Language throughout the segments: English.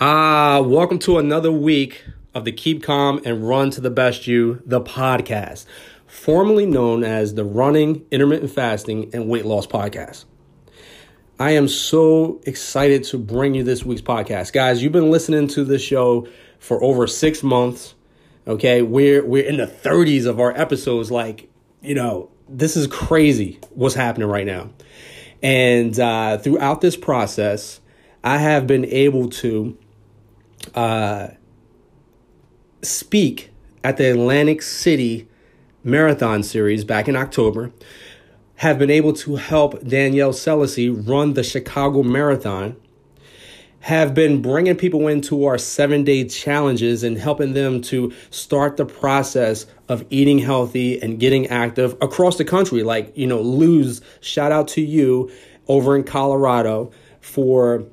Ah, welcome to another week of the Keep Calm and Run to the Best You, the podcast, formerly known as the Running, Intermittent Fasting, and Weight Loss Podcast. I am so excited to bring you this week's podcast. Guys, you've been listening to this show for over six months. Okay, we're we're in the 30s of our episodes. Like, you know, this is crazy what's happening right now. And uh, throughout this process, I have been able to uh, speak at the Atlantic City Marathon Series back in October. Have been able to help Danielle Selassie run the Chicago Marathon have been bringing people into our seven day challenges and helping them to start the process of eating healthy and getting active across the country. Like, you know, Luz, shout out to you over in Colorado for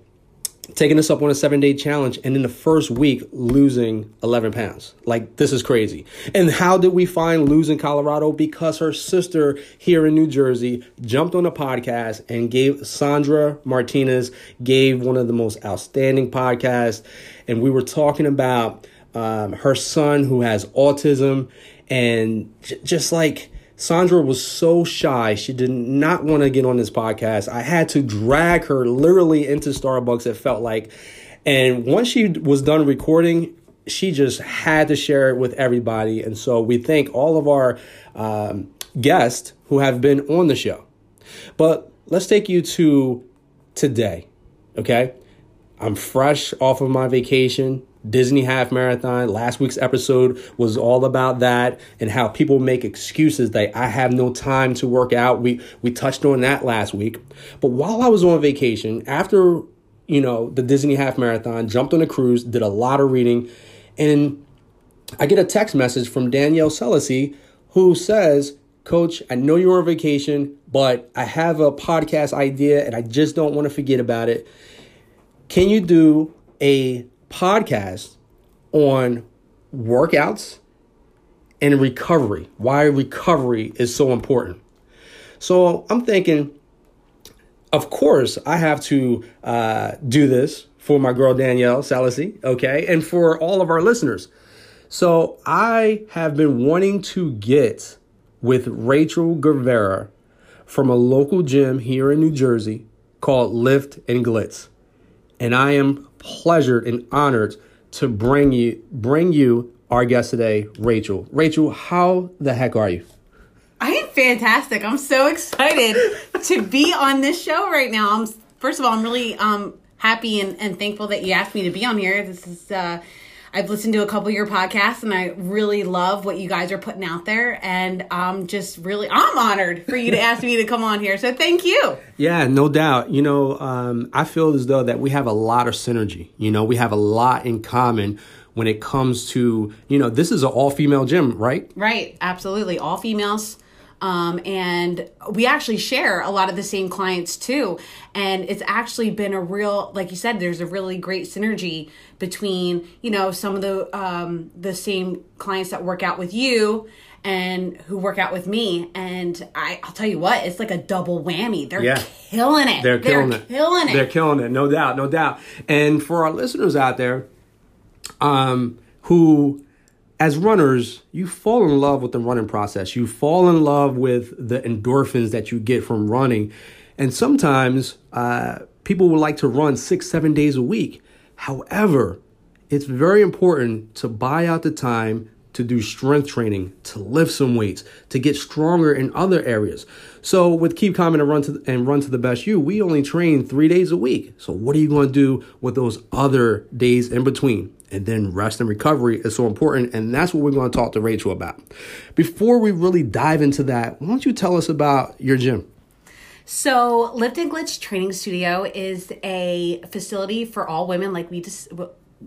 taking us up on a seven day challenge and in the first week losing 11 pounds. Like, this is crazy. And how did we find Luz in Colorado? Because her sister here in New Jersey jumped on a podcast and gave Sandra Martinez gave one of the most outstanding podcasts. And we were talking about um, her son who has autism and j- just like, Sandra was so shy. She did not want to get on this podcast. I had to drag her literally into Starbucks, it felt like. And once she was done recording, she just had to share it with everybody. And so we thank all of our um, guests who have been on the show. But let's take you to today, okay? I'm fresh off of my vacation. Disney Half Marathon. Last week's episode was all about that and how people make excuses that I have no time to work out. We we touched on that last week. But while I was on vacation, after you know the Disney Half Marathon, jumped on a cruise, did a lot of reading, and I get a text message from Danielle Selassie who says, Coach, I know you're on vacation, but I have a podcast idea and I just don't want to forget about it. Can you do a podcast on workouts and recovery, why recovery is so important. So I'm thinking, of course, I have to uh, do this for my girl Danielle Selassie, okay, and for all of our listeners. So I have been wanting to get with Rachel Guevara from a local gym here in New Jersey called Lift and Glitz. And I am pleasured and honored to bring you bring you our guest today, Rachel. Rachel, how the heck are you? I am fantastic. I'm so excited to be on this show right now. I'm first of all, I'm really um happy and, and thankful that you asked me to be on here. This is uh I've listened to a couple of your podcasts and I really love what you guys are putting out there. And I'm just really, I'm honored for you to ask me to come on here. So thank you. Yeah, no doubt. You know, um, I feel as though that we have a lot of synergy. You know, we have a lot in common when it comes to, you know, this is an all female gym, right? Right. Absolutely. All females. Um, and we actually share a lot of the same clients too. And it's actually been a real, like you said, there's a really great synergy between, you know, some of the, um, the same clients that work out with you and who work out with me. And I, I'll tell you what, it's like a double whammy. They're Yeah. killing it. They're killing it. Killing it. They're killing it, no doubt, no doubt. And for our listeners out there, um, who as runners, you fall in love with the running process. You fall in love with the endorphins that you get from running. And sometimes uh, people would like to run six, seven days a week. However, it's very important to buy out the time to do strength training, to lift some weights, to get stronger in other areas. So with Keep Calm and Run to and Run to the Best You, we only train three days a week. So what are you going to do with those other days in between? And then rest and recovery is so important, and that's what we're going to talk to Rachel about. Before we really dive into that, why don't you tell us about your gym? So, Lift and Glitz Training Studio is a facility for all women, like we just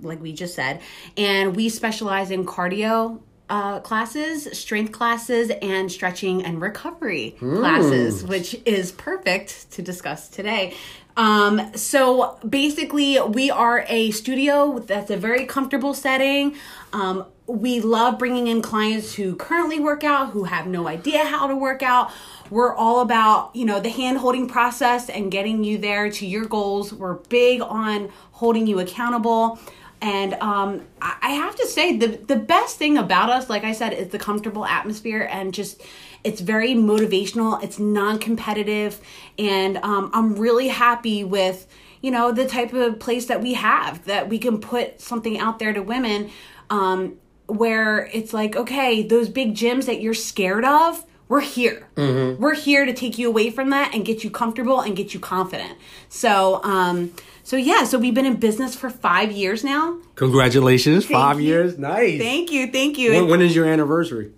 like we just said, and we specialize in cardio uh, classes, strength classes, and stretching and recovery classes, which is perfect to discuss today. Um, so basically, we are a studio that's a very comfortable setting. Um, we love bringing in clients who currently work out, who have no idea how to work out. We're all about, you know, the hand holding process and getting you there to your goals. We're big on holding you accountable. And um, I I have to say, the, the best thing about us, like I said, is the comfortable atmosphere and just it's very motivational, it's non competitive. And um, I'm really happy with, you know, the type of place that we have that we can put something out there to women. Um, where it's like, okay, those big gyms that you're scared of, we're here. We're here to take you away from that and get you comfortable and get you confident. So, um, so yeah, so we've been in business for five years now. Congratulations, five you. years. Nice. Thank you, thank you. When, when is your anniversary?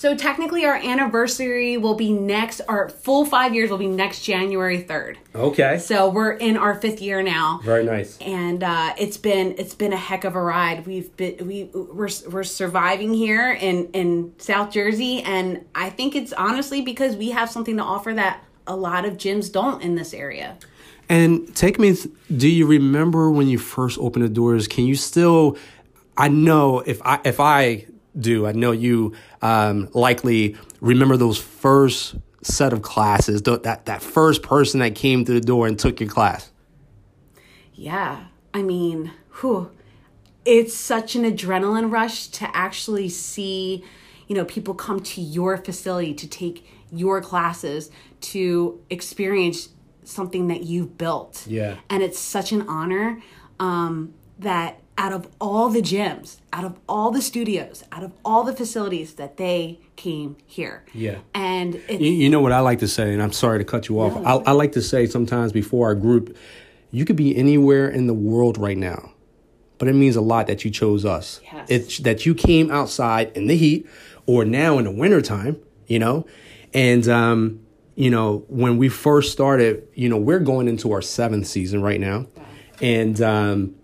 So technically, our anniversary will be next. Our full five years will be next January third. Okay. So we're in our fifth year now. Very nice. and uh, it's been it's been a heck of a ride. We've been we we're we're surviving here in in South Jersey, and I think it's honestly because we have something to offer that a lot of gyms don't in this area. And take me. th- Do you remember when you first opened the doors? Can you still? I know if I if I do, I know you um, likely remember those first set of classes. th- That that first person that came through the door and took your class. Yeah, I mean, whew, it's such an adrenaline rush to actually see, you know, people come to your facility to take your classes to experience something that you've built. Yeah. and it's such an honor um, that out of all the gyms, out of all the studios, out of all the facilities that they came here. Yeah. and it's You, you know what I like to say, and I'm sorry to cut you off. I, I like to say sometimes before our group, you could be anywhere in the world right now, but it means a lot that you chose us. Yes. It's that you came outside in the heat or now in the wintertime, you know? And, um, you know, when we first started, you know, we're going into our seventh season right now. And, um,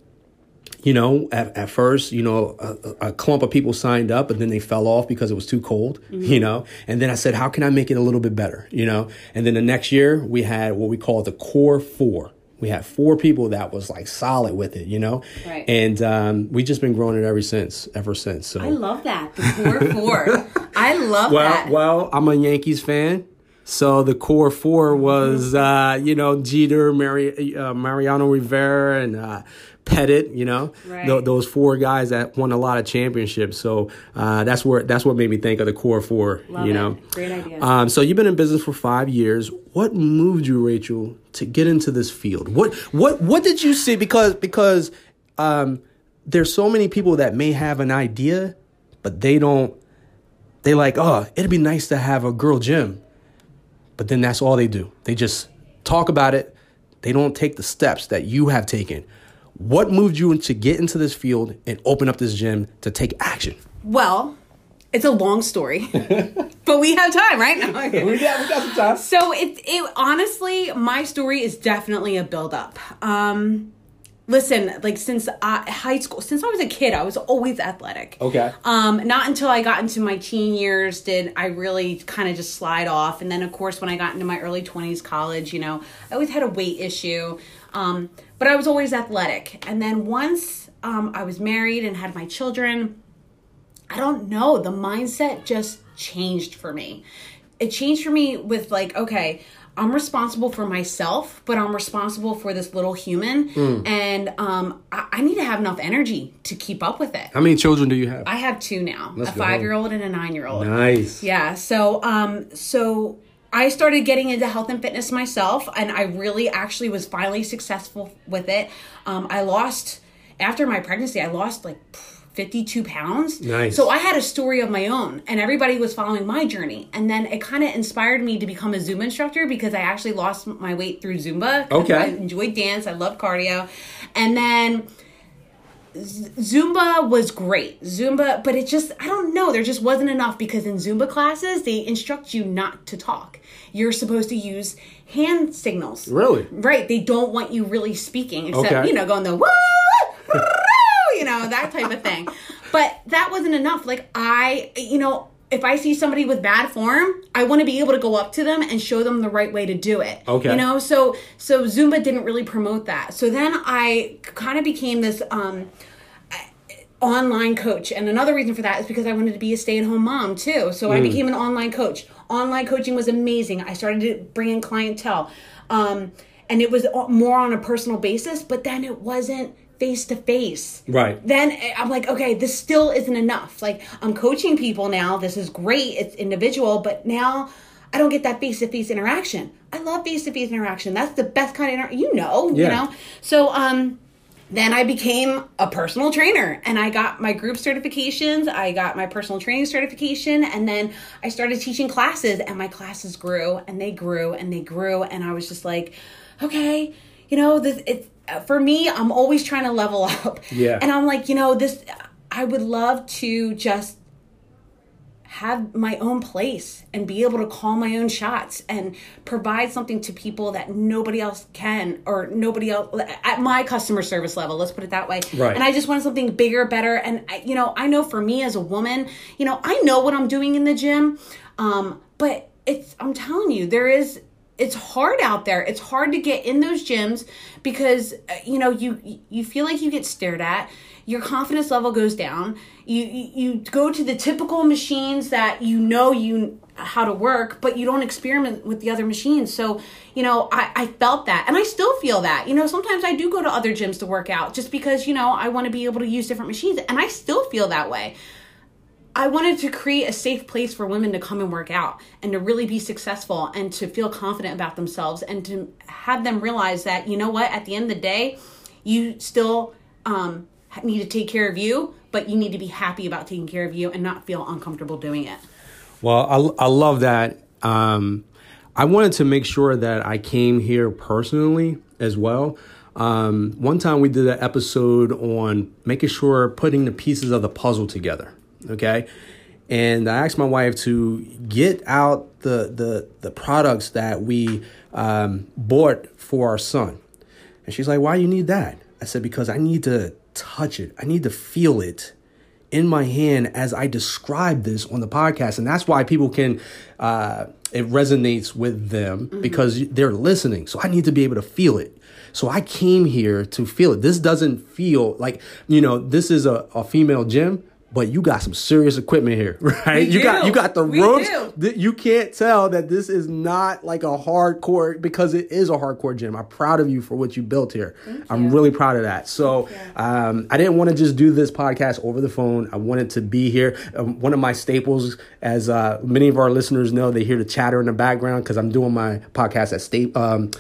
you know, at, at first, you know, a, a clump of people signed up, but then they fell off because it was too cold, you know. And then I said, how can I make it a little bit better, you know? And then the next year, we had what we call the core four. We had four people that was like solid with it, you know. Right. And um, we just been growing it ever since, ever since. So I love that the core four. I love well, that. well, I'm a Yankees fan. So the core four was, uh, you know, Jeter, Mari- uh, Mariano Rivera, and uh, Pettitte. You know, Right. Th- those four guys that won a lot of championships. So uh, that's where that's what made me think of the core four. Love you it. know, Great idea. Um, so you've been in business for five years. What moved you, Rachel, to get into this field? What what what did you see? Because because um, there's so many people that may have an idea, but they don't. They like, oh, it'd be nice to have a girl gym, but then that's all they do. They just talk about it. They don't take the steps that you have taken. What moved you to get into this field and open up this gym to take action? Well, it's a long story, but we have time, right? No, okay. we got, we got some time. So it, it honestly, my story is definitely a build up. Um, listen, like since uh, high school, since I was a kid, I was always athletic. Okay. Um, not until I got into my teen years did I really kind of just slide off. And then, of course, when I got into my early 20s, college, you know, I always had a weight issue. Um, but I was always athletic. And then once um, I was married and had my children, I don't know, the mindset just changed for me. It changed for me with like, okay, I'm responsible for myself, but I'm responsible for this little human, and um, I, I need to have enough energy to keep up with it. How many children do you have? I have two now, Let's a five year old and a nine year old. nice. Yeah. So um so I started getting into health and fitness myself and I really actually was finally successful with it. Um I lost after my pregnancy I lost like 52 pounds. Nice. So I had a story of my own and everybody was following my journey. And then it kind of inspired me to become a Zumba instructor because I actually lost my weight through Zumba. Okay. I enjoyed dance. I love cardio. And then Zumba was great. Zumba, but it just, I don't know, there just wasn't enough because in Zumba classes, they instruct you not to talk. You're supposed to use hand signals. Really? Right. They don't want you really speaking, except, Okay. you know, going the woo, woo, you know, that type of thing. But that wasn't enough. Like, I, you know, if I see somebody with bad form, I want to be able to go up to them and show them the right way to do it. Okay. You know, so so Zumba didn't really promote that. So then I kind of became this um online coach. And another reason for that is because I wanted to be a stay at home mom too. So I became an online coach. Online coaching was amazing. I started to bring in clientele. Um, and it was more on a personal basis, but then it wasn't face to face. Right. Then I'm like, okay, this still isn't enough. Like I'm coaching people now. This is great. It's individual, but now I don't get that face to face interaction. I love face to face interaction. That's the best kind of inter- you know, yeah. you know. So um then I became a personal trainer and I got my group certifications. I got my personal training certification and then I started teaching classes and my classes grew and they grew and they grew and I was just like, okay, you know, this it's for me, I'm always trying to level up. Yeah. And I'm like, you know, this I would love to just have my own place and be able to call my own shots and provide something to people that nobody else can or nobody else at my customer service level let's put it that way Right. and i just wanted something bigger better and I, you know i know for me as a woman you know i know what i'm doing in the gym um, but it's i'm telling you there is it's hard out there. It's hard to get in those gyms because uh, you know you you feel like you get stared at. Your confidence level goes down. You you, you go to the typical machines that you know you how to work but you don't experiment with the other machines. So you know I, I felt that. And i still feel that. You know sometimes i do go to other gyms to work out just because you know i want to be able to use different machines and i still feel that way I wanted to create a safe place for women to come and work out and to really be successful and to feel confident about themselves and to have them realize that, you know what, at the end of the day, you still um, need to take care of you, but you need to be happy about taking care of you and not feel uncomfortable doing it. Well, I, I love that. Um, I wanted to make sure that I came here personally as well. Um, one time we did an episode on making sure putting the pieces of the puzzle together. Okay. And I asked my wife to get out the the, the products that we um, bought for our son. And she's like, why you need that? I said, because I need to touch it. I need to feel it in my hand as I describe this on the podcast. And that's why people can, uh, it resonates with them because they're listening. So I need to be able to feel it. So I came here to feel it. This doesn't feel like, you know, this is a, a female gym. But you got some serious equipment here, right? We you got you got the We ropes. do. You can't tell that this is not like a hardcore because it is a hardcore gym. I'm proud of you for what you built here. I'm really proud of that. So um, I didn't want to just do this podcast over the phone. I wanted to be here. Um, one of my staples, as uh, many of our listeners know, they hear the chatter in the background because I'm doing my podcast at state um,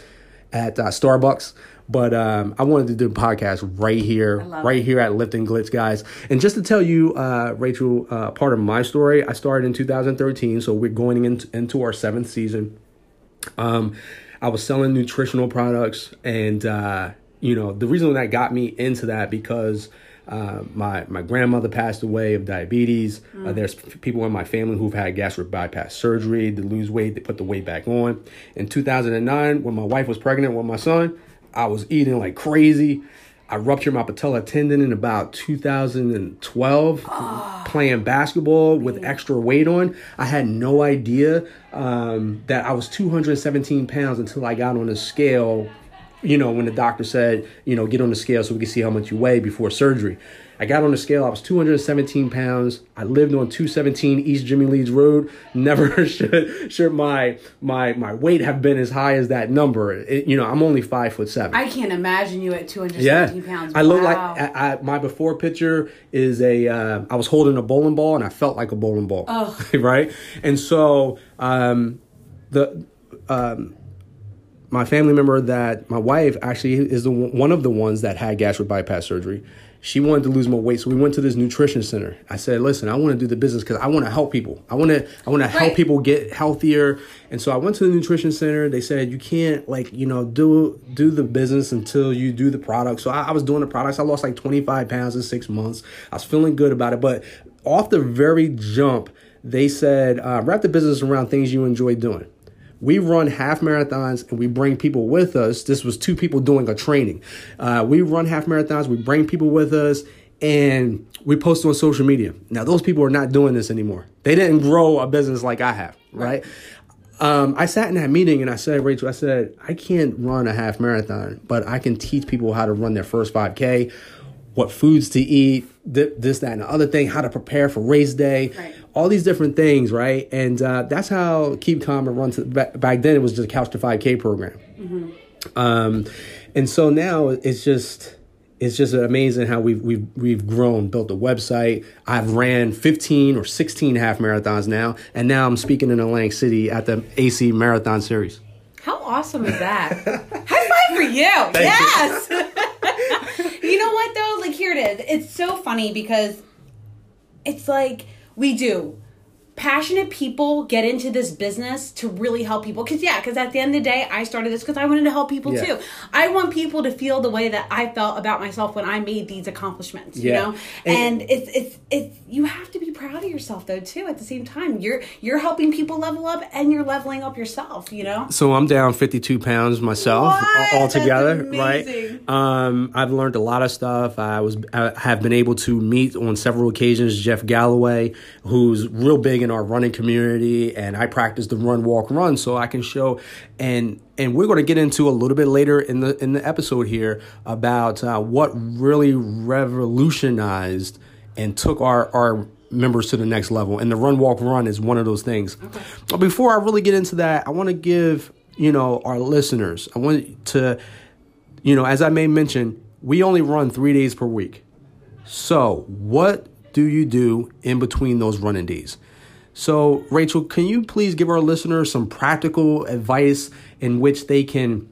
at uh, Starbucks. But um, I wanted to do a podcast right here, right it. here at Lift and Glitz, guys. And just to tell you, uh, Rachel, uh, part of my story, I started in 2013, so we're going into, into our seventh season. Um, I was selling nutritional products, and uh, you know the reason that got me into that because uh, my my grandmother passed away of diabetes. Uh, there's p- people in my family who've had gastric bypass surgery to lose weight. They put the weight back on. In 2009, when my wife was pregnant with my son, I was eating like crazy. I ruptured my patella tendon in about 2012 playing basketball with extra weight on. I had no idea um, that I was 217 pounds until I got on a scale. You know, when the doctor said, you know, get on the scale so we can see how much you weigh before surgery. I got on the scale. I was 217 pounds. I lived on 217 East Jimmy Leeds Road. Never should should my my my weight have been as high as that number. It, you know, I'm only five foot seven. I can't imagine you at 217 Yeah, pounds. I look Wow. like I, I, my before picture is a. Uh, I was holding a bowling ball and I felt like a bowling ball. Oh. right, and so um, the um, my family member that my wife actually is the one of the ones that had gastric bypass surgery. She wanted to lose more weight, so we went to this nutrition center. I said, "Listen, I want to do the business because I want to help people. I want to, I want to help people get healthier." And so I went to the nutrition center. They said, "You can't like, you know, do do the business until you do the product." So I, I was doing the products. I lost like twenty five pounds in six months. I was feeling good about it, but off the very jump, they said, uh, "Wrap the business around things you enjoy doing." We run half marathons and we bring people with us. This was two people doing a training. Uh, we run half marathons, we bring people with us, and we post on social media. Now, those people are not doing this anymore. They didn't grow a business like I have, right? Um, I sat in that meeting and I said, Rachel, I said, I can't run a half marathon, but I can teach people how to run their first 5K what foods to eat, th- this, that, and the other thing, how to prepare for race day, Right. all these different things, right? And uh, that's how Keep Calm and Run. To, back, back then, it was just a Couch to 5K program. Um, and so now it's just it's just amazing how we've we've we've grown, built a website. I've ran 15 or 16 half marathons now, and now I'm speaking in Atlantic City at the AC Marathon Series. How awesome is that? High five for you. yes. you though? Like here it is. It's so funny because it's like we do. Passionate people get into this business to really help people. Cause yeah, cause at the end of the day, I started this because I wanted to help people Yeah. too. I want people to feel the way that I felt about myself when I made these accomplishments. You Yeah. know? And- And, it's it's it's you have to be proud of yourself though too at the same time. You're you're helping people level up and you're leveling up yourself, you know? So I'm down 52 pounds myself What? altogether, right? Um, I've learned a lot of stuff. I was I have been able to meet on several occasions Jeff Galloway, who's real big in our running community, and I practice the run, walk, run, so I can show and and we're going to get into a little bit later in the in the episode here about uh, what really revolutionized and took our our members to the next level and the run walk run is one of those things. But before i really get into that i want to give you know our listeners i want to you know as i may mention we only run three days per week. So what do you do in between those running days so rachel can you please give our listeners some practical advice in which they can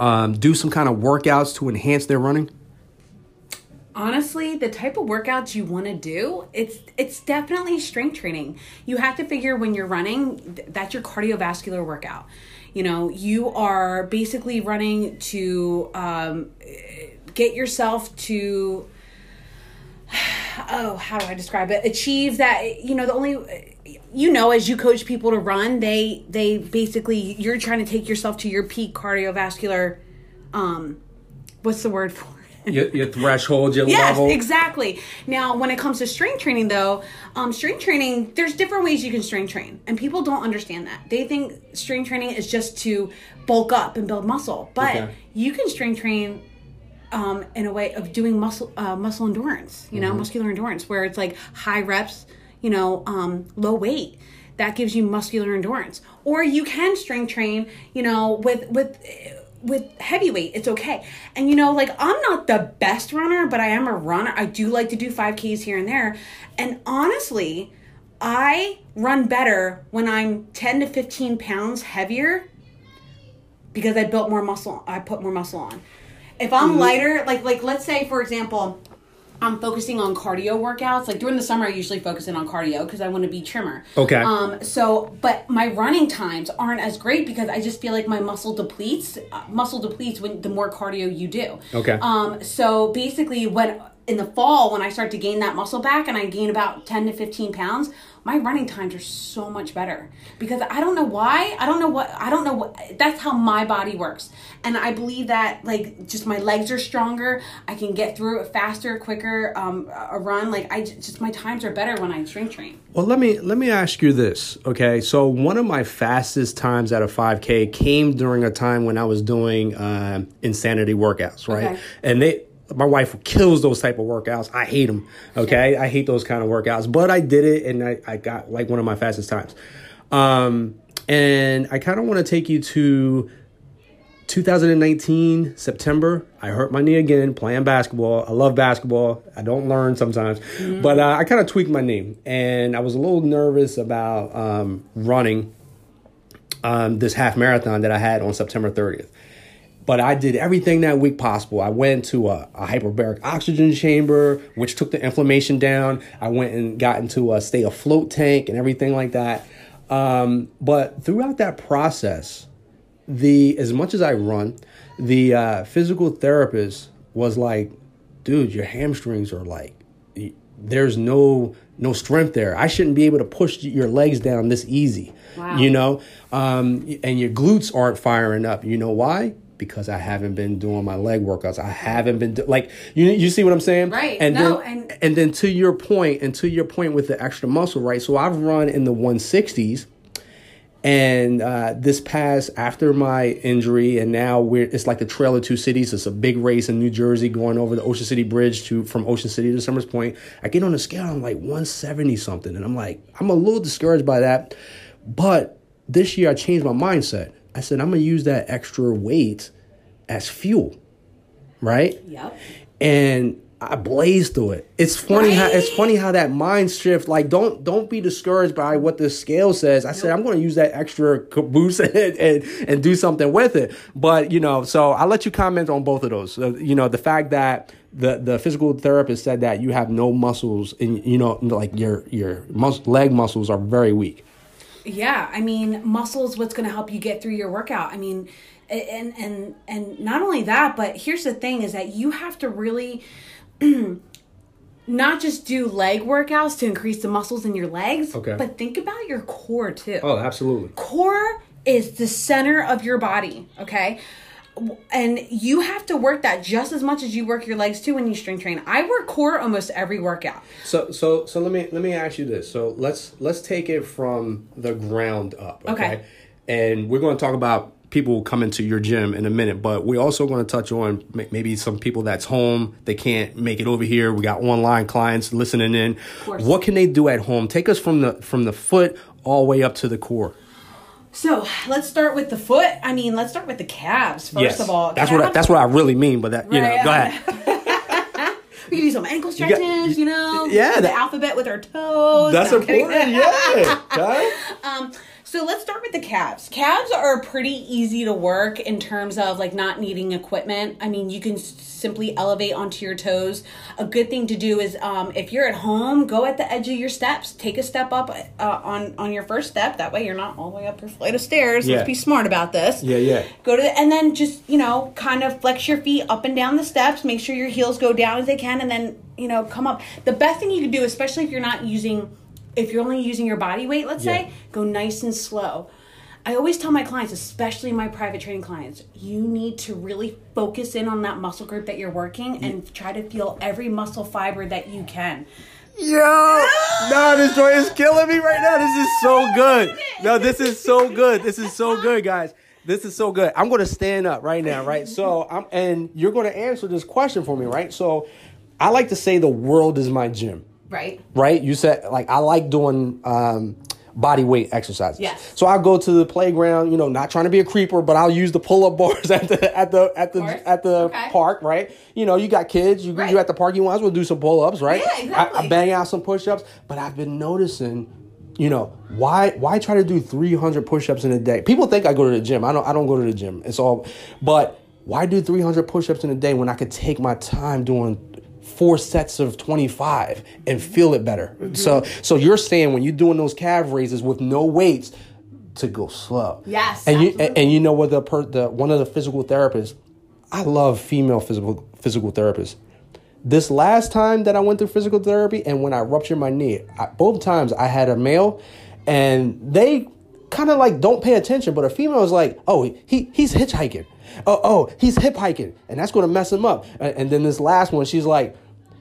um, do some kind of workouts to enhance their running? Honestly the type of workouts you want to do it's it's definitely strength training. You have to figure when you're running that's your cardiovascular workout. You know you are basically running to um, get yourself to oh how do i describe it achieve that you know the only you know as you coach people to run they they basically you're trying to take yourself to your peak cardiovascular um what's the word for it your, your threshold your Yes, level exactly. Now, when it comes to strength training, though, um, strength training, there's different ways you can strength train, and people don't understand that. They think strength training is just to bulk up and build muscle, but Okay. you can strength train um, in a way of doing muscle uh, muscle endurance. You know, muscular endurance, where it's like high reps, you know, um, low weight. That gives you muscular endurance, or you can strength train, you know, with with with heavyweight. It's okay. And you know like i'm not the best runner but i am a runner. I do like to do 5ks here and there. And honestly i run better when i'm 10 to 15 pounds heavier because i built more muscle i put more muscle on if i'm lighter like like let's say for example I'm focusing on cardio workouts. Like during the summer, I usually focus in on cardio because I want to be trimmer. Okay. Um. So, but my running times aren't as great because I just feel like my muscle depletes. Uh, muscle depletes when the more cardio you do. Okay. Um. So basically, when in the fall when I start to gain that muscle back and I gain about ten to fifteen pounds, my running times are so much better because I don't know why. I don't know what. I don't know what. That's how my body works, and I believe that like just my legs are stronger. I can get through it faster, quicker. Um, a run like I just my times are better when I strength train. Well, let me let me ask you this, okay? So one of my fastest times at a 5K came during a time when I was doing um insanity workouts, right? Okay. And they, my wife kills those type of workouts. I hate them, okay? I hate those kind of workouts, but I did it, and I, I got like one of my fastest times. Um, and I kind of want to take you to 2019 September, I hurt my knee again playing basketball. I love basketball. I don't learn sometimes, but uh, I kind of tweaked my knee, and I was a little nervous about um, running um, this half marathon that I had on September 30th. But I did everything that week possible. I went to a, a hyperbaric oxygen chamber, which took the inflammation down. I went and got into a stay afloat tank and everything like that. Um, but throughout that process, the as much as I run, the uh, physical therapist was like, "Dude, your hamstrings are like, there's no no strength there. I shouldn't be able to push your legs down this easy, Wow. you know, um, and your glutes aren't firing up. You know why? Because I haven't been doing my leg workouts. I haven't been do- like you. You see what I'm saying? Right. And No, then and- and then to your point, and to your point with the extra muscle, right? So I've run in the 160s And uh, this past after my injury, and now we're it's like the Trail of Two Cities. It's a big race in New Jersey going over the Ocean City Bridge to from Ocean City to Somers Point. I get on the scale, I'm like 170 something, and I'm like I'm a little discouraged by that. But this year I changed my mindset. I said I'm gonna use that extra weight as fuel, right? Yep. and I blazed through it. It's funny how it's funny how that mind shift. Like, don't don't be discouraged by what the scale says. I said I'm going to use that extra caboose and, and and do something with it. But you know, so I'll let you comment on both of those. Uh, you know, the fact that the the physical therapist said that you have no muscles and you know, like your your mus- leg muscles are very weak. Yeah, I mean, muscles what's going to help you get through your workout. I mean, and and and not only that, but here's the thing is that you have to really not just do leg workouts to increase the muscles in your legs, Okay. but think about your core too. Oh, absolutely. core is the center of your body, okay? And you have to work that just as much as you work your legs too when you strength train. I work core almost every workout. So so so let me let me ask you this. So let's let's take it from the ground up. Okay. Okay. And we're going to talk about people coming to your gym in a minute, but we're also going to touch on maybe some people that's home they can't make it over here. We got online clients listening in. What can they do at home? Take us from the from the foot all the way up to the core. So let's start with the foot. I mean, let's start with the calves first of all. that's what I, that's what I really mean. But that you know, go ahead. We can do some ankle stretches, you know. yeah, the that- alphabet with our toes. That's No, important. Yeah. Okay. Um, so let's start with the calves. Calves are pretty easy to work in terms of like not needing equipment. I mean, you can s- simply elevate onto your toes. A good thing to do is um, if you're at home, go at the edge of your steps. Take a step up uh, on on your first step. That way, you're not all the way up your flight of stairs. Yeah. Let's be smart about this. Yeah, yeah. Go to the, and then just you know kind of flex your feet up and down the steps. Make sure your heels go down as they can, and then you know come up. The best thing you can do, especially if you're not using, if you're only using your body weight, let's Yeah. say, go nice and slow. I always tell my clients, especially my private training clients, you need to really focus in on that muscle group that you're working and try to feel every muscle fiber that you can. Yo, no, this joy is killing me right now. This is so good. No, this is so good. This is so good, guys. This is so good. I'm going to stand up right now, right? So, I'm and you're going to answer this question for me, right? So, I like to say the world is my gym, Right? right? You said like I like doing um body weight exercises. Yes. So I'll go to the playground, you know, not trying to be a creeper, but I'll use the pull-up bars at the at the at the course. at the Okay. park, right? You know, you got kids, you Right. you at the park, you might as well do some pull-ups, right? Yeah, I, I bang out some push-ups, but I've been noticing, you know, why why try to do 300 push-ups in a day? People think I go to the gym. I don't I don't go to the gym. It's all but why do 300 push-ups in a day when I could take my time doing four sets of 25 and feel it better. Mm-hmm. So so you're saying when you're doing those calf raises with no weights to go slow. Yes, And you absolutely. and you know what the per, the one of the physical therapists I love female physical physical therapists. This last time that I went through physical therapy and when I ruptured my knee, I, both times I had a male and they kind of like don't pay attention, but a female is like, oh, he he's hitchhiking. Oh, oh, he's hip hiking, and that's gonna mess him up. And, and then this last one, she's like,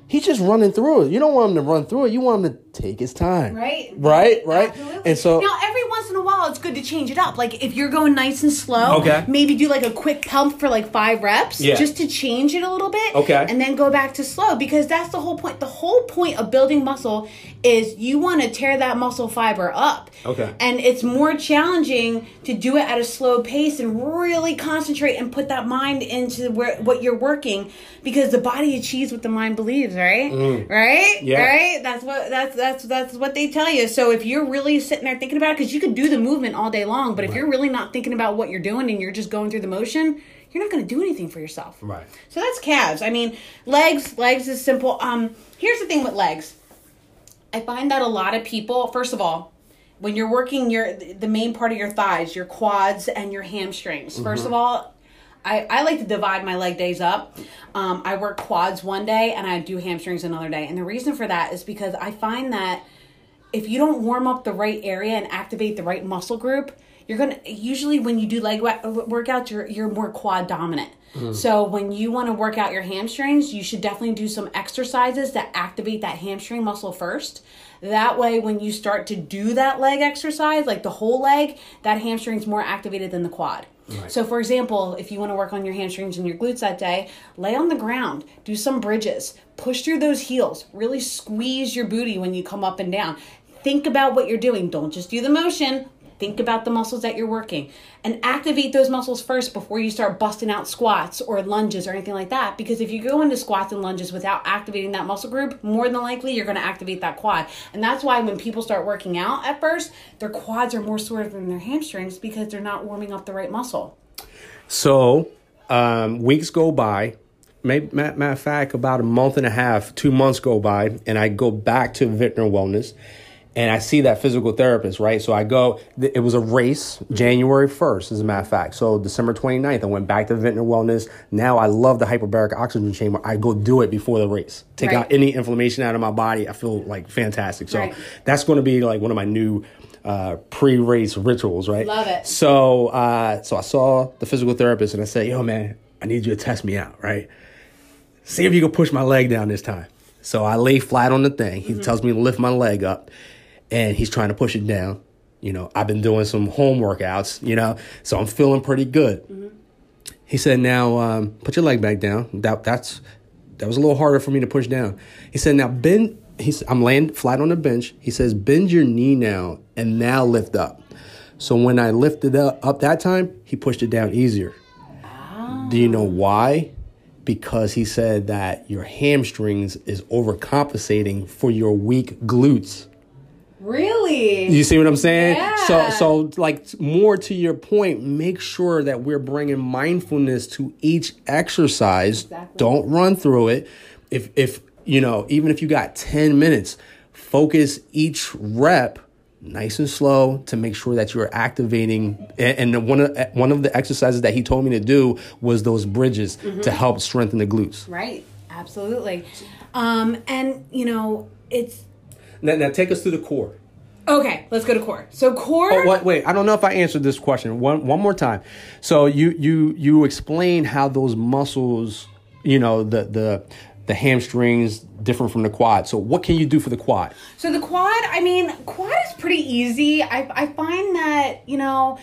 he's just running through it. You don't want him to run through it. You want him to take his time. Right. Right. Right. Absolutely. And so now every once in a while it's good to change it up. Like if you're going nice and slow, Okay. maybe do like a quick pump for like five reps Yeah. just to change it a little bit. Okay. And then go back to slow because that's the whole point. The whole point of building muscle is you want to tear that muscle fiber up. Okay. And it's more challenging to do it at a slow pace and really concentrate and put that mind into where what you're working because the body achieves what the mind believes, right? Right? Mm. Yeah. Right? That's what that's that's that's what they tell you. So if you're really sitting there thinking about it, because you could do the movement all day long, but if you're really not thinking about what you're doing and you're just going through the motion, you're not going to do anything for yourself. Right. So that's calves. I mean, legs. Legs is simple. Um, here's the thing with legs. I find that a lot of people, first of all, when you're working your the main part of your thighs, your quads and your hamstrings. 1st of all, I, I like to divide my leg days up. Um, I work quads one day and I do hamstrings another day. And the reason for that is because I find that if you don't warm up the right area and activate the right muscle group, you're gonna usually when you do leg workouts, you're you're more quad dominant. So when you want to work out your hamstrings, you should definitely do some exercises that activate that hamstring muscle first. That way, when you start to do that leg exercise, like the whole leg, that hamstring's more activated than the quad. So, for example, if you want to work on your hamstrings and your glutes that day, lay on the ground, do some bridges, push through those heels, really squeeze your booty when you come up and down. Think about what you're doing. Don't just do the motion. Think about the muscles that you're working and activate those muscles first before you start busting out squats or lunges or anything like that. Because if you go into squats and lunges without activating that muscle group, more than likely you're going to activate that quad. And that's why when people start working out at first, their quads are more sore than their hamstrings because they're not warming up the right muscle. So um, weeks go by. May, ma- matter of fact, about a month and a half, two months go by, and I go back to Vintner Wellness, and I see that physical therapist, right? So I go. It was a race, January first, as a matter of fact. So December 29th, I went back to Vintner Wellness. Now I love the hyperbaric oxygen chamber. I go do it before the race, take Right. out any inflammation out of my body. I feel like fantastic. So Right. that's going to be like one of my new uh, pre-race rituals, right? Love it. So, uh, so I saw the physical therapist and I said, "Yo, man, I need you to test me out, right? See if you can push my leg down this time." So I lay flat on the thing. He tells me to lift my leg up, and he's trying to push it down. You know, I've been doing some home workouts. You know, so I'm feeling pretty good. He said, "Now um, put your leg back down." That that's that was a little harder for me to push down. He said, "Now bend." He's I'm laying flat on the bench. He says, "Bend your knee now, and now lift up." So when I lifted up up that time, he pushed it down easier. Do you know why? Because he said that your hamstrings is overcompensating for your weak glutes. Really? You see what I'm saying? So Yeah. so so like more to your point, make sure that we're bringing mindfulness to each exercise. Exactly. Don't run through it. If if you know, even if you got 10 minutes, focus each rep nice and slow to make sure that you're activating and, and one of one of the exercises that he told me to do was those bridges Mm-hmm. to help strengthen the glutes. Right. Absolutely. Um, and you know, it's Now, now take us through the core. okay. Let's go to core. So core. Oh, wait, wait. I don't know if I answered this question. One, one more time. So you, you, you explain how those muscles, you know, the, the, the hamstrings different from the quad. So what can you do for the quad? So the quad, I mean, quad is pretty easy. I, I find that, you know,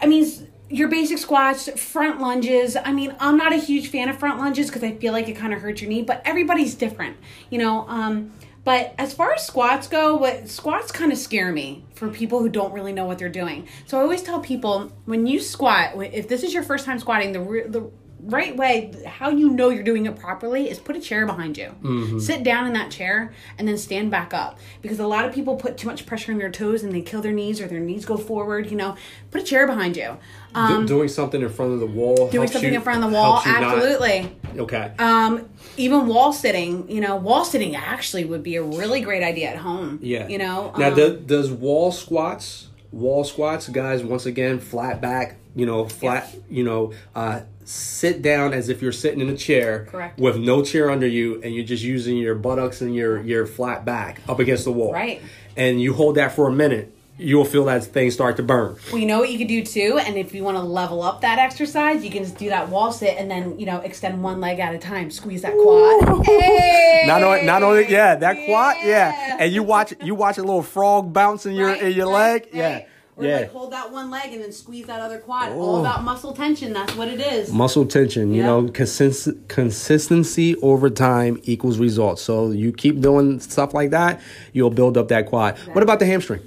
I mean, your basic squats, front lunges. I mean, I'm not a huge fan of front lunges because I feel like it kind of hurts your knee, but everybody's different, you know. Um, but as far as squats go, what squats kind of scare me for people who don't really know what they're doing. So I always tell people when you squat, if this is your first time squatting, the the right way, how you know you're doing it properly is put a chair behind you. Sit down in that chair and then stand back up. Because a lot of people put too much pressure on their toes and they kill their knees or their knees go forward, you know. Put a chair behind you. Um, doing something in front of the wall. doing something in front of the wall, absolutely. okay. Um, even wall sitting, you know, wall sitting actually would be a really great idea at home. yeah. You know, Now, um, do, does wall squats, wall squats, guys, once again, flat back, you know, flat, you know, uh, sit down as if you're sitting in a chair Correct. with no chair under you and you're just using your buttocks and your, your flat back up against the wall. Right. And you hold that for a minute, you'll feel that thing start to burn. Well, you know what you could do too, and if you want to level up that exercise, you can just do that wall sit and then you know extend one leg at a time, squeeze that quad. Hey! Not only, not only, yeah, that quad, yeah, and you watch, you watch a little frog bounce in your Right, in your right, leg, yeah. Or yeah. like hold that one leg and then squeeze that other quad. All about muscle tension. That's what it is. muscle tension you Yeah. know consist- consistency over time equals results so you keep doing stuff like that you'll build up that quad what about the hamstring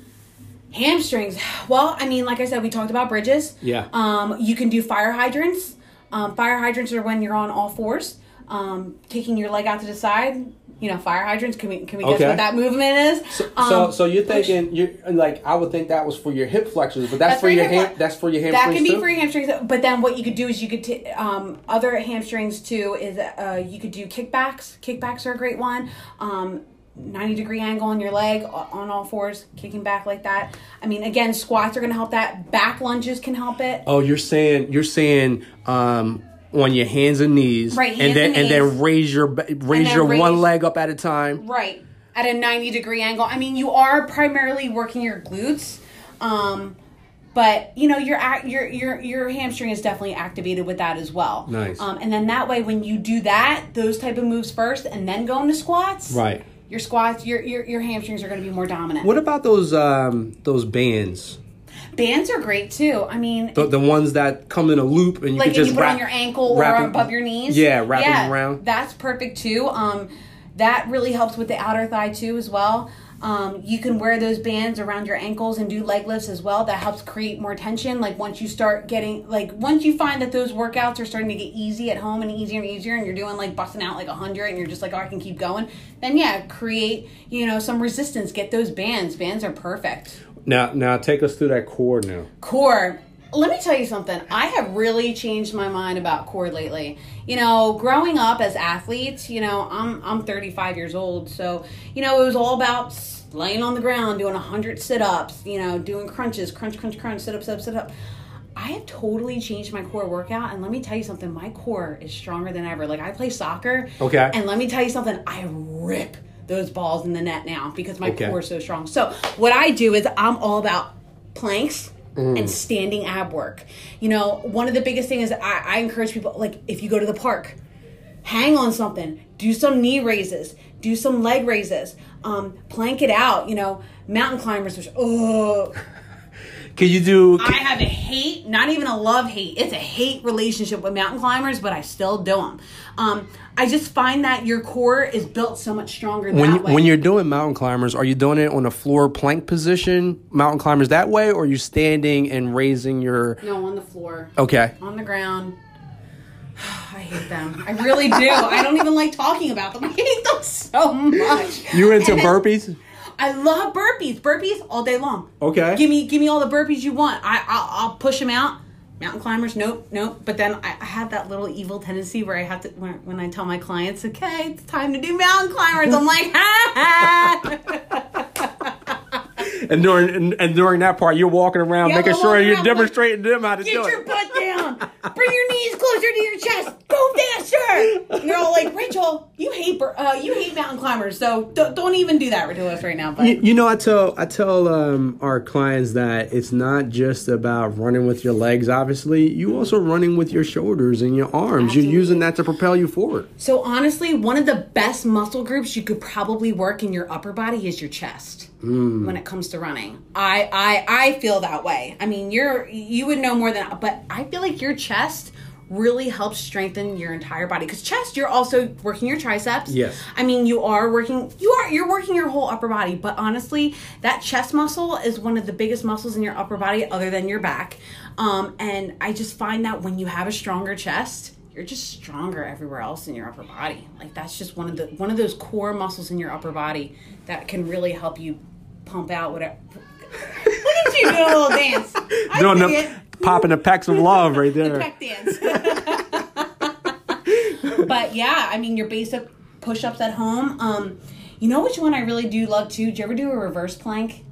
Hamstrings. Well, I mean, like I said, we talked about bridges. Yeah. Um, you can do fire hydrants. Um, fire hydrants are when you're on all fours, um, kicking your leg out to the side. You know, fire hydrants. Can we can we guess what that movement is? so Um, so you're thinking you like i would think that was for your hip flexors but that's, That's for your ham- that's for your hamstrings. that can be too? for your hamstrings, but then what you could do is you could t- um, other hamstrings too is uh, you could do kickbacks. Kickbacks are a great one. Um, 90 degree angle on your leg on all fours, kicking back like that. I mean, again, squats are going to help that. Back lunges can help it. oh you're saying you're saying um on your hands and knees Right, and then and and then raise your raise your one leg up at a time Right. At a 90 degree angle. I mean, you are primarily working your glutes. Um, but you know your your your your hamstring is definitely activated with that as well. Nice. Um, and then that way, when you do that, those type of moves first, and then go into squats, Right. Your squats, your your, your hamstrings are going to be more dominant. What about those um those bands? Bands are great too. I mean, The, the ones that come in a loop and you like can just you put wrap, on your ankle or wrap 'em- above your knees. Yeah, wrap 'em around. That's perfect too. Um, that really helps with the outer thigh too as well. Um, you can wear those bands around your ankles and do leg lifts as well. That helps create more tension. Like once you start getting like once you find that those workouts are starting to get easy at home and easier and easier, and you're doing like busting out like a hundred, and you're just like, oh, I can keep going. Then yeah, create you know some resistance. Get those bands. Bands are perfect Now now take us through that core now. core let me tell you something i have really changed my mind about core lately you know growing up as athletes you know i'm i'm 35 years old so you know it was all about laying on the ground doing 100 sit-ups you know doing crunches crunch crunch crunch sit up sit up sit up I have totally changed my core workout, and let me tell you something. My core is stronger than ever. Like I play soccer, Okay. and let me tell you something. I rip those balls in the net now because my Okay. core is so strong. So what I do is I'm all about planks and standing ab work. You know, one of the biggest things is I, I encourage people like if you go to the park, hang on something, do some knee raises, do some leg raises, um, plank it out. You know, mountain climbers, which oh, Can you do? I have a hate, not even a love hate. It's a hate relationship with mountain climbers, but I still do them. Um, I just find that your core is built so much stronger when that way. when you're doing mountain climbers, are you doing it on a floor plank position, mountain climbers that way, or are you standing and raising your? no on the floor. Okay. on the ground. I hate them. I really do. I don't even like talking about them. I hate them so much. You into And then- burpees? I love burpees. Burpees all day long. Okay. Give me, give me all the burpees you want. I, I'll, I'll push them out. Mountain climbers, nope, nope. But then I, I have that little evil tendency where I have to when, when I tell my clients, okay, it's time to do mountain climbers. I'm like, ha ah! ha. And during and, and during that part, you're walking around Yeah, making sure you're demonstrating them how to do it. Get your butt down. Bring your knees closer to your chest. Go faster. And you're all like, Rachel, you hate uh, you hate mountain climbers, so don't, don't even do that to us right now. But You, you know, I tell I tell um, our clients that it's not just about running with your legs. Obviously, you also running with your shoulders and your arms. You're using that to propel you forward. so honestly, one of the best muscle groups you could probably work in your upper body is your chest. When it comes to running, I, I I feel that way. I mean, you're you would know more than, but I feel like your chest really helps strengthen your entire body because chest you're also working your triceps Yes. I mean, you are working. You are. You're working your whole upper body. But honestly, that chest muscle is one of the biggest muscles in your upper body, other than your back. Um, and I just find that when you have a stronger chest, you're just stronger everywhere else in your upper body. Like that's just one of the one of those core muscles in your upper body that can really help you pump out whatever. Look at you doing a little dance. I Doing see the it popping the packs of love right the there. peck dance. but yeah, I mean your basic push-ups at home. Um, you know which one I really do love too? Did you ever do a reverse plank?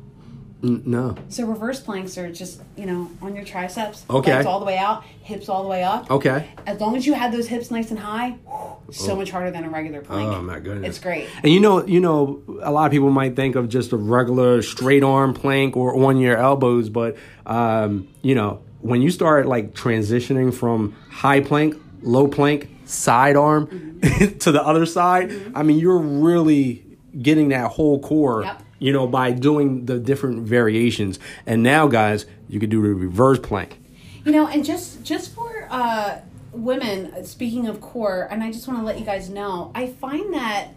No. So reverse planks are just you know on your triceps, Okay. legs all the way out, hips all the way up. Okay. As long as you have those hips nice and high, whew, so much harder than a regular plank. Oh my goodness. It's great. And you know, you know, a lot of people might think of just a regular straight arm plank or on your elbows, but um, you know, when you start like transitioning from high plank, low plank, side arm Mm-hmm. to the other side, I mean, you're really getting that whole core. Yep. You know, by doing the different variations. And now, guys, you could do the reverse plank. You know, and just just for uh, women, speaking of core, and I just want to let you guys know, I find that,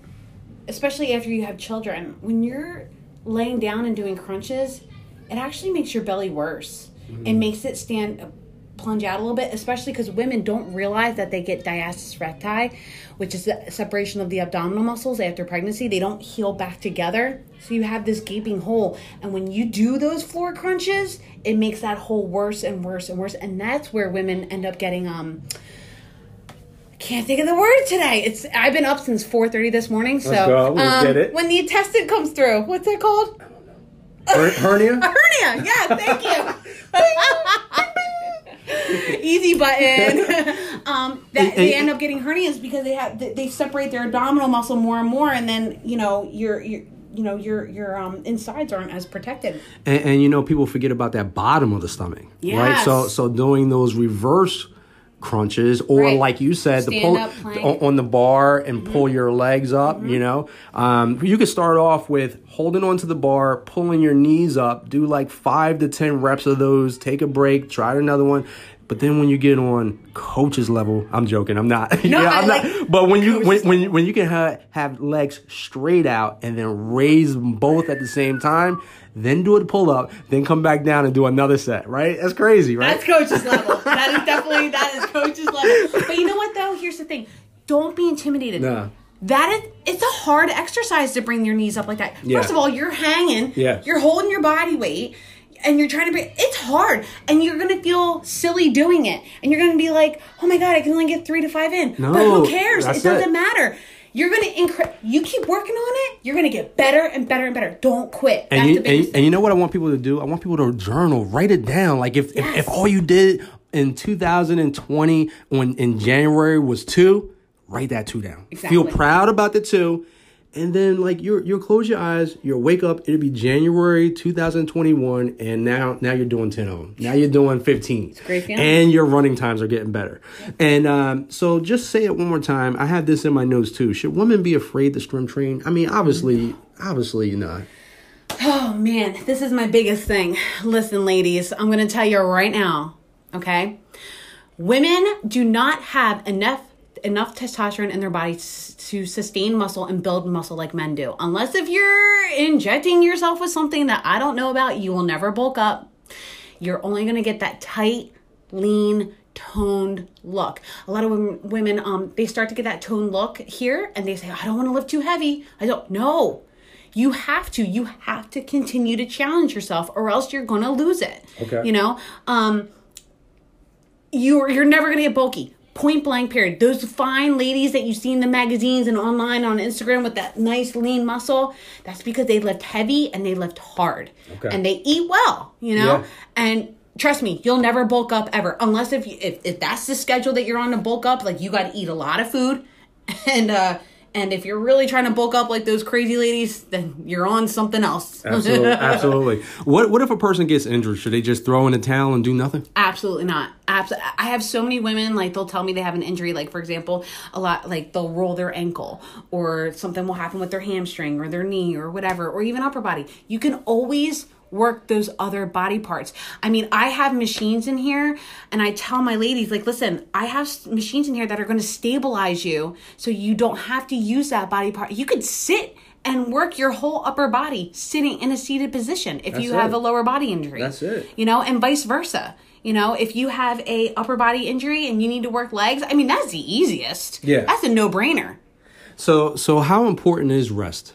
especially after you have children, when you're laying down and doing crunches, it actually makes your belly worse. It mm-hmm. makes it stand plunge out a little bit, especially because women don't realize that they get diastasis recti, which is the separation of the abdominal muscles after pregnancy. They don't heal back together. So you have this gaping hole. And when you do those floor crunches, it makes that hole worse and worse and worse. And that's where women end up getting um I can't think of the word today. It's I've been up since 4:30 this morning, so go. We'll um, when the intestine comes through, what's it called? Her- hernia? A hernia. Yeah, thank you. Easy button. um, that, they end up getting hernias because they have they, separate their abdominal muscle more and more, and then you know your your you know your your um, insides aren't as protected. And, and you know, people forget about that bottom of the stomach, right? So so doing those reverse crunches, or Right. like you said, the pull. Mm-hmm. on, the bar and pull your legs up. You know, um, you could start off with holding onto the bar, pulling your knees up, do like five to ten reps of those. Take a break, try another one. But then when you get on coach's level, I'm joking. I'm not. No, yeah, I'm not. like But when you when when when you can ha- have legs straight out and then raise them both at the same time, then do a pull up, then come back down and do another set. Right? That's crazy, right? That's coach's level. That is definitely that is coach's level. But you know what though? Here's the thing. Don't be intimidated. Nah. That is it's a hard exercise to bring your knees up like that. Yeah. First of all, you're hanging. Yeah. You're holding your body weight. And you're trying to bring it's hard. And you're gonna feel silly doing it. And you're gonna be like, oh my god, I can only get three to five in. No, but who cares? It doesn't it. matter. You're gonna incre- you keep working on it, you're gonna get better and better and better. Don't quit. And you, and, and you know what I want people to do? I want people to journal, write it down. Like if, Yes. if, if all you did in 2020 when in January was two, write that two down. exactly. Feel proud about the two. And then like you're you'll close your eyes, you'll wake up, it'll be January 2021, and now now you're doing 10 of them. Now you're doing 15. great feeling. And your running times are getting better. And um, so just say it one more time. I have this in my notes too. Should women be afraid to swim train? I mean, obviously, obviously not. Oh man, this is my biggest thing. Listen, ladies, I'm going to tell you right now, okay? Women do not have enough enough testosterone in their bodies to sustain muscle and build muscle like men do. Unless if you're injecting yourself with something that I don't know about, you will never bulk up. You're only going to get that tight, lean, toned look. A lot of women, women um they start to get that toned look here and they say, "I don't want to lift too heavy." I don't know. You have to. You have to continue to challenge yourself or else you're going to lose it. Okay. You know? Um you're you're never gonna get bulky. Point blank period. Those fine ladies that you see in the magazines and online on Instagram with that nice lean muscle, that's because they lift heavy and they lift hard. Okay. And they eat well, you know? Yeah. And trust me, you'll never bulk up ever. Unless if, you, if if that's the schedule that you're on to bulk up, like you gotta eat a lot of food. And uh and if you're really trying to bulk up like those crazy ladies, then you're on something else. Absolutely. Absolutely. What what if a person gets injured? Should they just throw in the towel and do nothing? Absolutely not. Absolutely. I have so many women like they'll tell me they have an injury. Like for example, a lot like they'll roll their ankle or something will happen with their hamstring or their knee or whatever or even upper body. You can always work those other body parts. I mean, I have machines in here and I tell my ladies like, listen, I have machines in here that are going to stabilize you so you don't have to use that body part. You could sit and work your whole upper body sitting in a seated position if you That's have a lower body injury That's it. you know and vice versa you know if you have a upper body injury and you need to work legs i mean that's the easiest Yeah. that's a no-brainer So so how important is rest?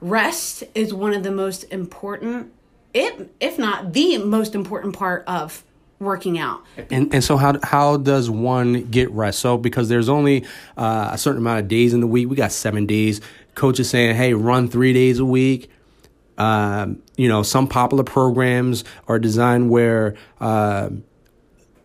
rest is one of the most important if if not the most important part of working out And and so how how does one get rest? So because there's only uh, a certain amount of days in the week, we got seven days. Coach is saying, hey, run three days a week. Um, you know, some popular programs are designed where um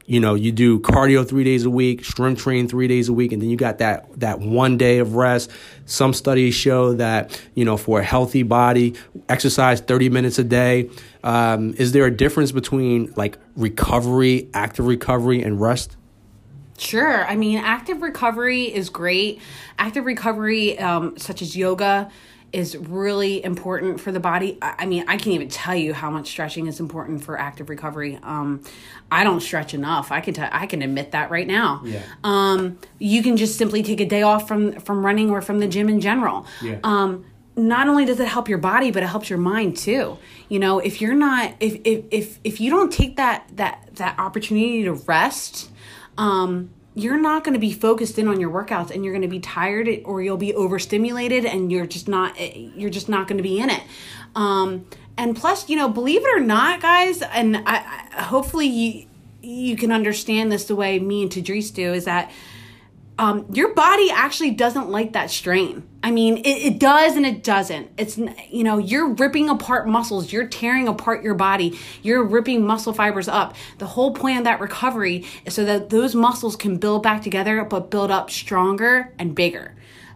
you know you do cardio three days a week strength train three days a week and then you got that that one day of rest some studies show that you know for a healthy body exercise 30 minutes a day um, is there a difference between like recovery active recovery and rest Sure. I mean, active recovery is great. Active recovery, um, such as yoga, is really important for the body. I mean, I can't even tell you how much stretching is important for active recovery. Um, I don't stretch enough. I can tell. I can admit that right now. Yeah. Um, you can just simply take a day off from from running or from the gym in general. Yeah. Um, not only does it help your body, but it helps your mind too. You know, if you're not, if if if if you don't take that that that opportunity to rest um, you're not going to be focused in on your workouts and you're going to be tired or you'll be overstimulated and you're just not you're just not going to be in it. Um, and plus you know believe it or not guys and I, I hopefully you you can understand this the way me and Tadris do is that um, your body actually doesn't like that strain. I mean, it, it does and it doesn't. It's, you know, you're ripping apart muscles, you're tearing apart your body, you're ripping muscle fibers up. The whole point of that recovery is so that those muscles can build back together, but build up stronger and bigger.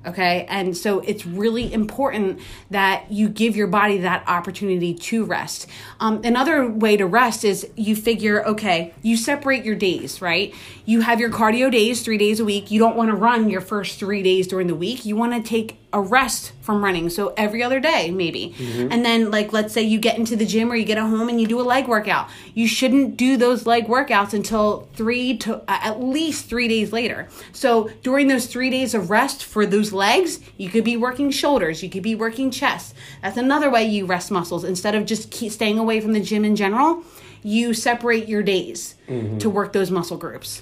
Okay. And so it's really important that you give your body that opportunity to rest. Um, another way to rest is you figure, okay, you separate your days, right? You have your cardio days three days a week. You don't want to run your first three days during the week. You want to take a rest from running. So every other day, maybe. Mm-hmm. And then, like, let's say you get into the gym or you get at home and you do a leg workout. You shouldn't do those leg workouts until three to uh, at least three days later. So during those three days of rest for those legs, you could be working shoulders, you could be working chest. That's another way you rest muscles. Instead of just keep staying away from the gym in general, you separate your days mm-hmm. to work those muscle groups.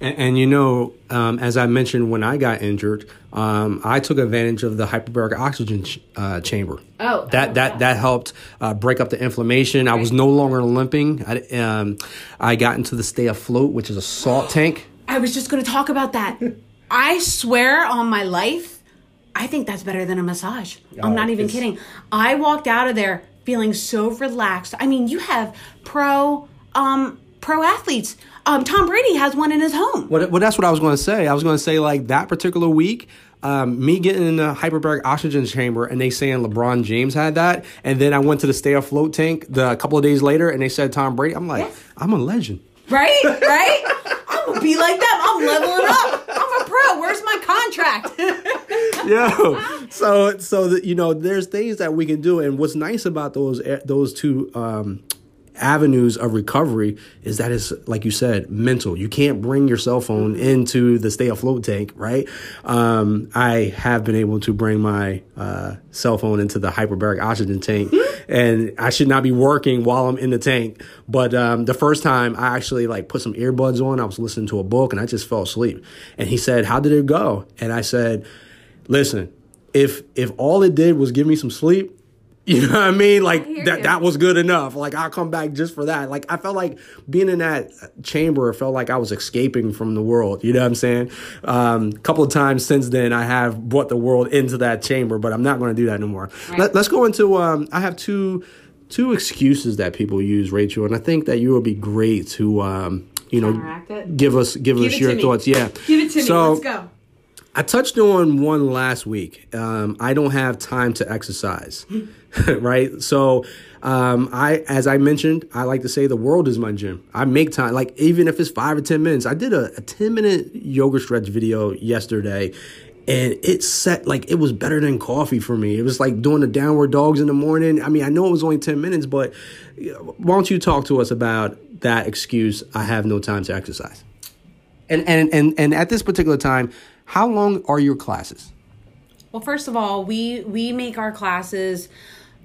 And, and you know, um, as I mentioned when I got injured, um, I took advantage of the hyperbaric oxygen ch- uh, chamber. Oh, that that yeah. that helped uh, break up the inflammation. Right. I was no longer limping. I, um, I got into the stay afloat, which is a salt tank. I was just going to talk about that. I swear on my life, I think that's better than a massage. Oh, I'm not even kidding. I walked out of there feeling so relaxed. I mean, you have pro um, pro athletes um, Tom Brady has one in his home. Well, well that's what I was going to say. I was going to say like that particular week. Um, me getting in the hyperbaric oxygen chamber and they saying LeBron James had that, and then I went to the stay afloat tank the a couple of days later and they said Tom Brady. I'm like, yes. I'm a legend, right? Right? I'm gonna be like them. I'm leveling up. I'm a pro. Where's my contract? yeah. So so that you know, there's things that we can do, and what's nice about those eh, those two um, avenues of recovery is that it's like you said mental. You can't bring your cell phone into the stay afloat tank right? Um, i have been able to bring my uh, cell phone into the hyperbaric oxygen tank and i should not be working while i'm in the tank. But um, the first time i actually like put some earbuds on i was listening to a book and i just fell asleep. And he said how did it go? And i said listen if if all it did was give me some sleep you know what I mean? Like I that you. that was good enough. Like I'll come back just for that. Like I felt like being in that chamber felt like I was escaping from the world. You know what I'm saying? Um, a couple of times since then I have brought the world into that chamber, but I'm not going to do that anymore. Right. Let, us go into um, I have two two excuses that people use, Rachel, and I think that you would be great to um, you know give us give, give us your thoughts. Yeah. Give it to so, me. Let's go. I touched on one last week. Um, I don't have time to exercise, right? So, um, I, as I mentioned, I like to say the world is my gym. I make time, like even if it's five or ten minutes. I did a, a ten minute yoga stretch video yesterday, and it set like it was better than coffee for me. It was like doing the downward dogs in the morning. I mean, I know it was only ten minutes, but why don't you talk to us about that excuse? I have no time to exercise. And and and and at this particular time how long are your classes? Well, first of all, we we make our classes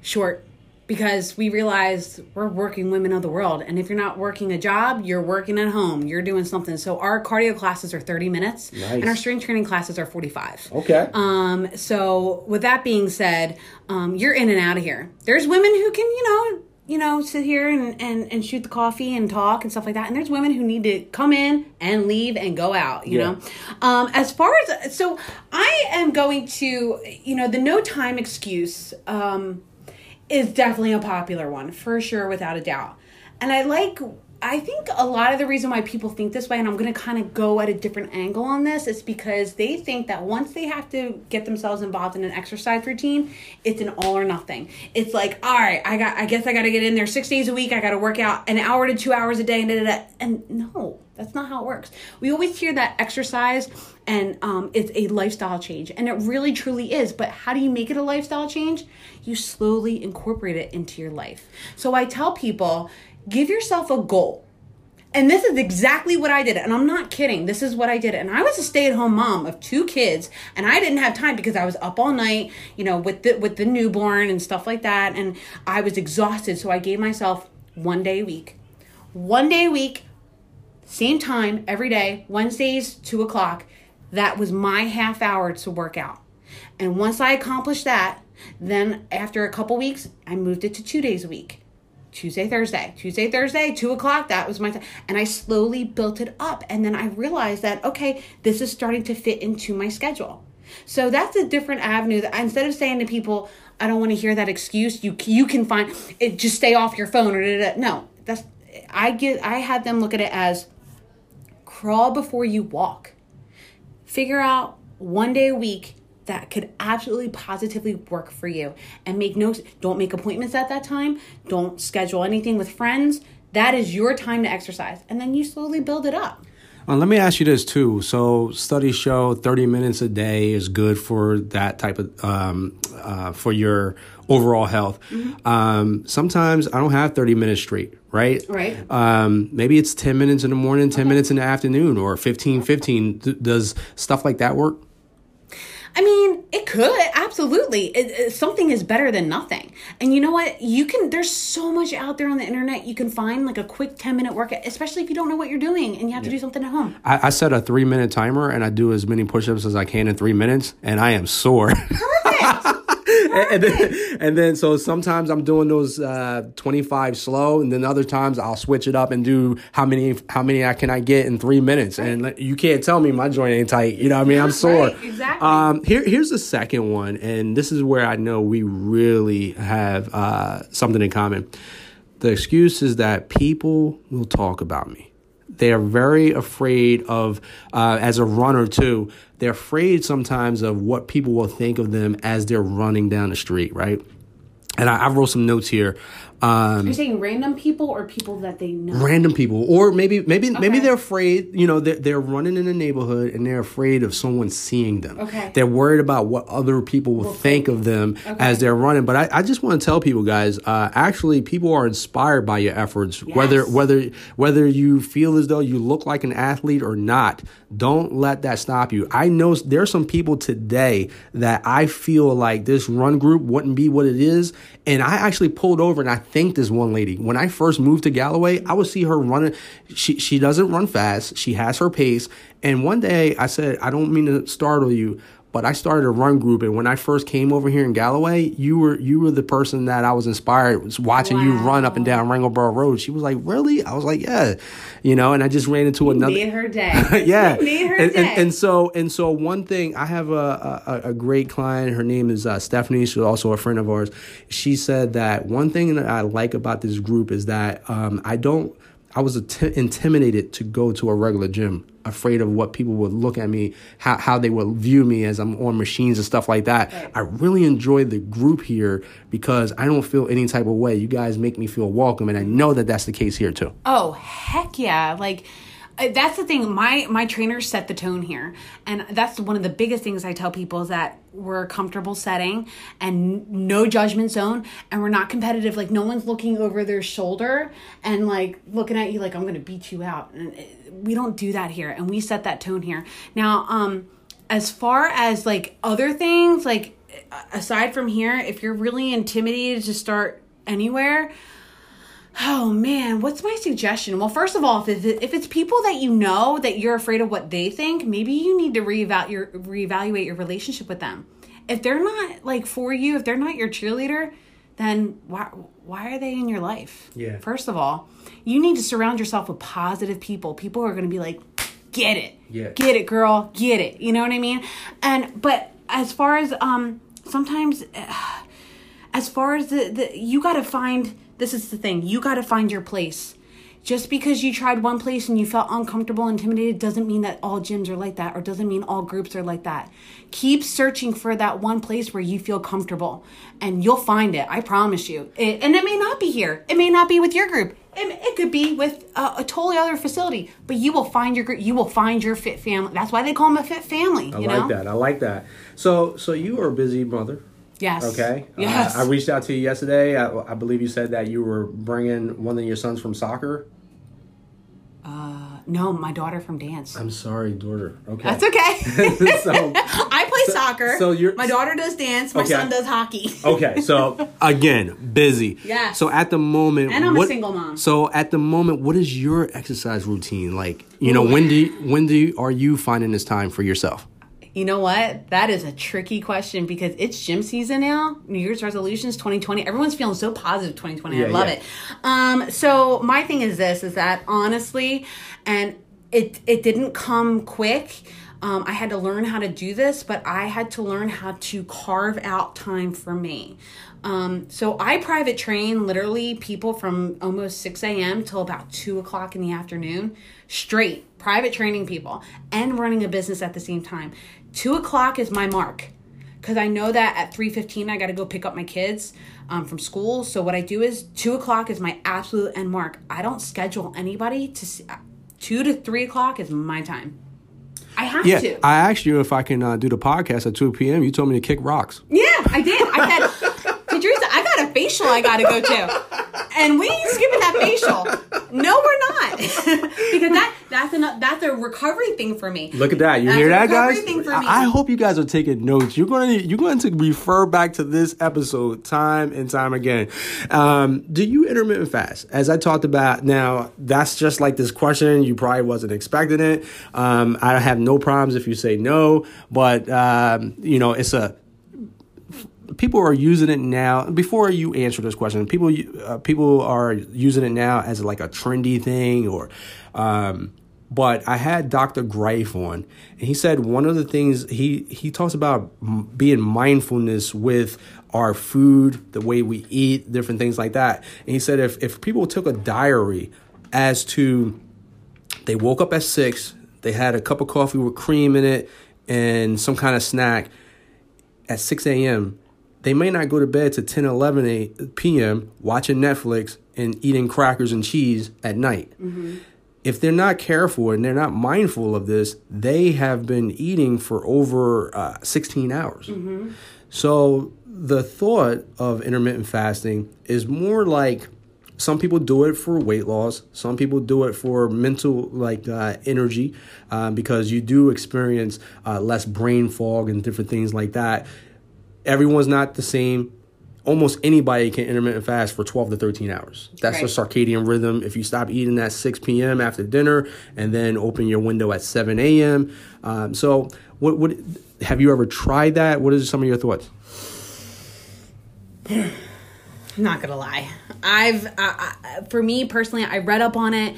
short because we realize we're working women of the world and if you're not working a job you're working at home you're doing something so our cardio classes are 30 minutes nice. and our strength training classes are 45 okay um so with that being said um you're in and out of here there's women who can you know you know, sit here and, and, and shoot the coffee and talk and stuff like that. And there's women who need to come in and leave and go out, you yeah. know. Um, as far as, so I am going to, you know, the no time excuse um, is definitely a popular one, for sure, without a doubt. And I like I think a lot of the reason why people think this way, and I'm going to kind of go at a different angle on this, is because they think that once they have to get themselves involved in an exercise routine, it's an all or nothing. It's like, all right, I got, I guess I got to get in there six days a week. I got to work out an hour to two hours a day, and da, da, da. and no, that's not how it works. We always hear that exercise and um, it's a lifestyle change, and it really truly is. But how do you make it a lifestyle change? You slowly incorporate it into your life. So I tell people give yourself a goal. And this is exactly what I did. And I'm not kidding. This is what I did. And I was a stay-at-home mom of two kids, and I didn't have time because I was up all night, you know, with the with the newborn and stuff like that. And I was exhausted. So I gave myself one day a week. One day a week, same time every day, Wednesdays, two o'clock. That was my half hour to work out. And once I accomplished that, then after a couple weeks, I moved it to two days a week. Tuesday, Thursday, Tuesday, Thursday, two o'clock. That was my time. And I slowly built it up. And then I realized that, okay, this is starting to fit into my schedule. So that's a different avenue that instead of saying to people, I don't want to hear that excuse, you you can find it just stay off your phone or da, da, da. no, that's I get I had them look at it as crawl before you walk. Figure out one day a week that could absolutely positively work for you and make no don't make appointments at that time don't schedule anything with friends that is your time to exercise and then you slowly build it up uh, let me ask you this too. So studies show 30 minutes a day is good for that type of um, uh, for your overall health. Mm-hmm. Um, sometimes I don't have 30 minutes straight, right? Right. Um, maybe it's 10 minutes in the morning, 10 okay. minutes in the afternoon, or 15, 15. does stuff like that work? I mean, it could absolutely. It, it, something is better than nothing. And you know what? You can. There's so much out there on the internet. You can find like a quick ten minute workout, especially if you don't know what you're doing and you have yeah. to do something at home. I, I set a three minute timer and I do as many push ups as I can in three minutes, and I am sore. And, then, and then so sometimes I'm doing those uh, 25 slow, and then other times I'll switch it up and do how many how many I can I get in three minutes, and you can't tell me my joint ain't tight. You know what I mean? I'm sore. Right, exactly. Um, here here's the second one, and this is where I know we really have uh, something in common. The excuse is that people will talk about me. They are very afraid of, uh, as a runner too, they're afraid sometimes of what people will think of them as they're running down the street, right? And I, I wrote some notes here um, You're saying random people or people that they know? Random people, or maybe maybe okay. maybe they're afraid. You know, they're, they're running in the neighborhood and they're afraid of someone seeing them. Okay. They're worried about what other people will think of them okay. as they're running. But I, I just want to tell people, guys, uh, actually, people are inspired by your efforts. Yes. Whether whether whether you feel as though you look like an athlete or not, don't let that stop you. I know there's some people today that I feel like this run group wouldn't be what it is, and I actually pulled over and I thanked this one lady. When I first moved to Galloway, I would see her running. She she doesn't run fast. She has her pace. And one day I said, I don't mean to startle you, but I started a run group, and when I first came over here in Galloway, you were you were the person that I was inspired was watching wow. you run up and down Wrangleboro Road. She was like, "Really?" I was like, "Yeah," you know. And I just ran into you another. Made her day. yeah, made her and, day. And, and, so and so one thing, I have a a, a great client. Her name is uh, Stephanie. She's also a friend of ours. She said that one thing that I like about this group is that um, I don't. I was intimidated to go to a regular gym afraid of what people would look at me, how, how they would view me as I'm on machines and stuff like that. Right. I really enjoy the group here because I don't feel any type of way. You guys make me feel welcome, and I know that that's the case here too. Oh, heck yeah. Like, that's the thing. My my trainers set the tone here. And that's one of the biggest things i tell people is that we're a comfortable setting and no judgment zone. And we're not competitive. Like no one's looking over their shoulder and like looking at you like i'm gonna beat you out. And uh, we don't do that here. And we set that tone here. Now um as far as like other things like aside from here if you're really intimidated to start anywhere Oh man, what's my suggestion? Well, first of all, if it's, if it's people that you know that you're afraid of what they think, maybe you need to reevaluate your reevaluate your relationship with them. If they're not like for you, if they're not your cheerleader, then why why are they in your life? Yeah. First of all, you need to surround yourself with positive people. People who are going to be like, "Get it, yeah, get it, girl, get it." You know what I mean? And but as far as um, sometimes, uh, as far as the, the you got to find this is the thing. You got to find your place. Just because you tried one place and you felt uncomfortable, intimidated, doesn't mean that all gyms are like that or doesn't mean all groups are like that. Keep searching for that one place where you feel comfortable and you'll find it. I promise you. It, and it may not be here, it may not be with your group. It, it could be with a, a, totally other facility, but you will find your group. You will find your fit family. That's why they call them a fit family. I like know? that. I like that. So, so you are a busy mother. Yes. Okay. Uh, yes. Uh, I reached out to you yesterday. I, I, believe you said that you were bringing one of your sons from soccer. Uh, no, my daughter from dance. I'm sorry, daughter. Okay. That's okay. so I play so, soccer. So you're my daughter does dance. My okay. son does hockey. okay. So again, busy. Yeah. So at the moment, and I'm what, a single mom. So at the moment, what is your exercise routine like? You know, when do you, when do you, are you finding this time for yourself? You know what? That is a tricky question because it's gym season now. New Year's resolutions 2020. Everyone's feeling so positive 2020. Yeah, I love yeah. it. Um, so my thing is this is that honestly, and it it didn't come quick. Um, I had to learn how to do this, but I had to learn how to carve out time for me. Um, so I private train literally people from almost 6 a.m. till about 2 o'clock in the afternoon, straight private training people and running a business at the same time. Two o'clock is my mark. because I know that at three fifteen I got to go pick up my kids um, from school. So what I do is two o'clock is my absolute end mark. I don't schedule anybody to see, two to three o'clock is my time. I have Yeah, to. I asked you if I can uh, do the podcast at 2 p.m. You told me to kick rocks. Yeah, I did. I said, Teresa, I got a facial I got to go to, and we ain't skipping that facial. No, we're not, because that that's a that's a recovery thing for me. Look at that! You That's hear a that, guys? thing for me. I I hope you guys are taking notes. You're going to you're going to refer back to this episode time and time again. Um, do you intermittent fast? As I talked about, now that's just like this question. You probably wasn't expecting it. Um, I have no problems if you say no, but um, you know it's a people are using it now. Before you answer this question, people uh, people are using it now as like a trendy thing, or. Um, but I had Dr. Greif on, and he said one of the things he he talks about being mindfulness with our food, the way we eat, different things like that. And he said if if people took a diary as to they woke up at six, they had a cup of coffee with cream in it and some kind of snack at 6 a.m., they may not go to bed to 10, 11 a, p.m. watching Netflix and eating crackers and cheese at night. If they're not careful and they're not mindful of this, they have been eating for over uh, 16 hours. So the thought of intermittent fasting is more like some people do it for weight loss. Some people do it for mental like uh, energy uh, because you do experience uh, less brain fog and different things like that. Everyone's not the same. Almost anybody can intermittent fast for 12 to 13 hours. That's the Right. circadian rhythm. If you stop eating at 6 p.m. after dinner and then open your window at 7 a.m. Um, so, what, what have you ever tried that? What is some of your thoughts? I'm not gonna lie. I've I, I, for me personally, I read up on it.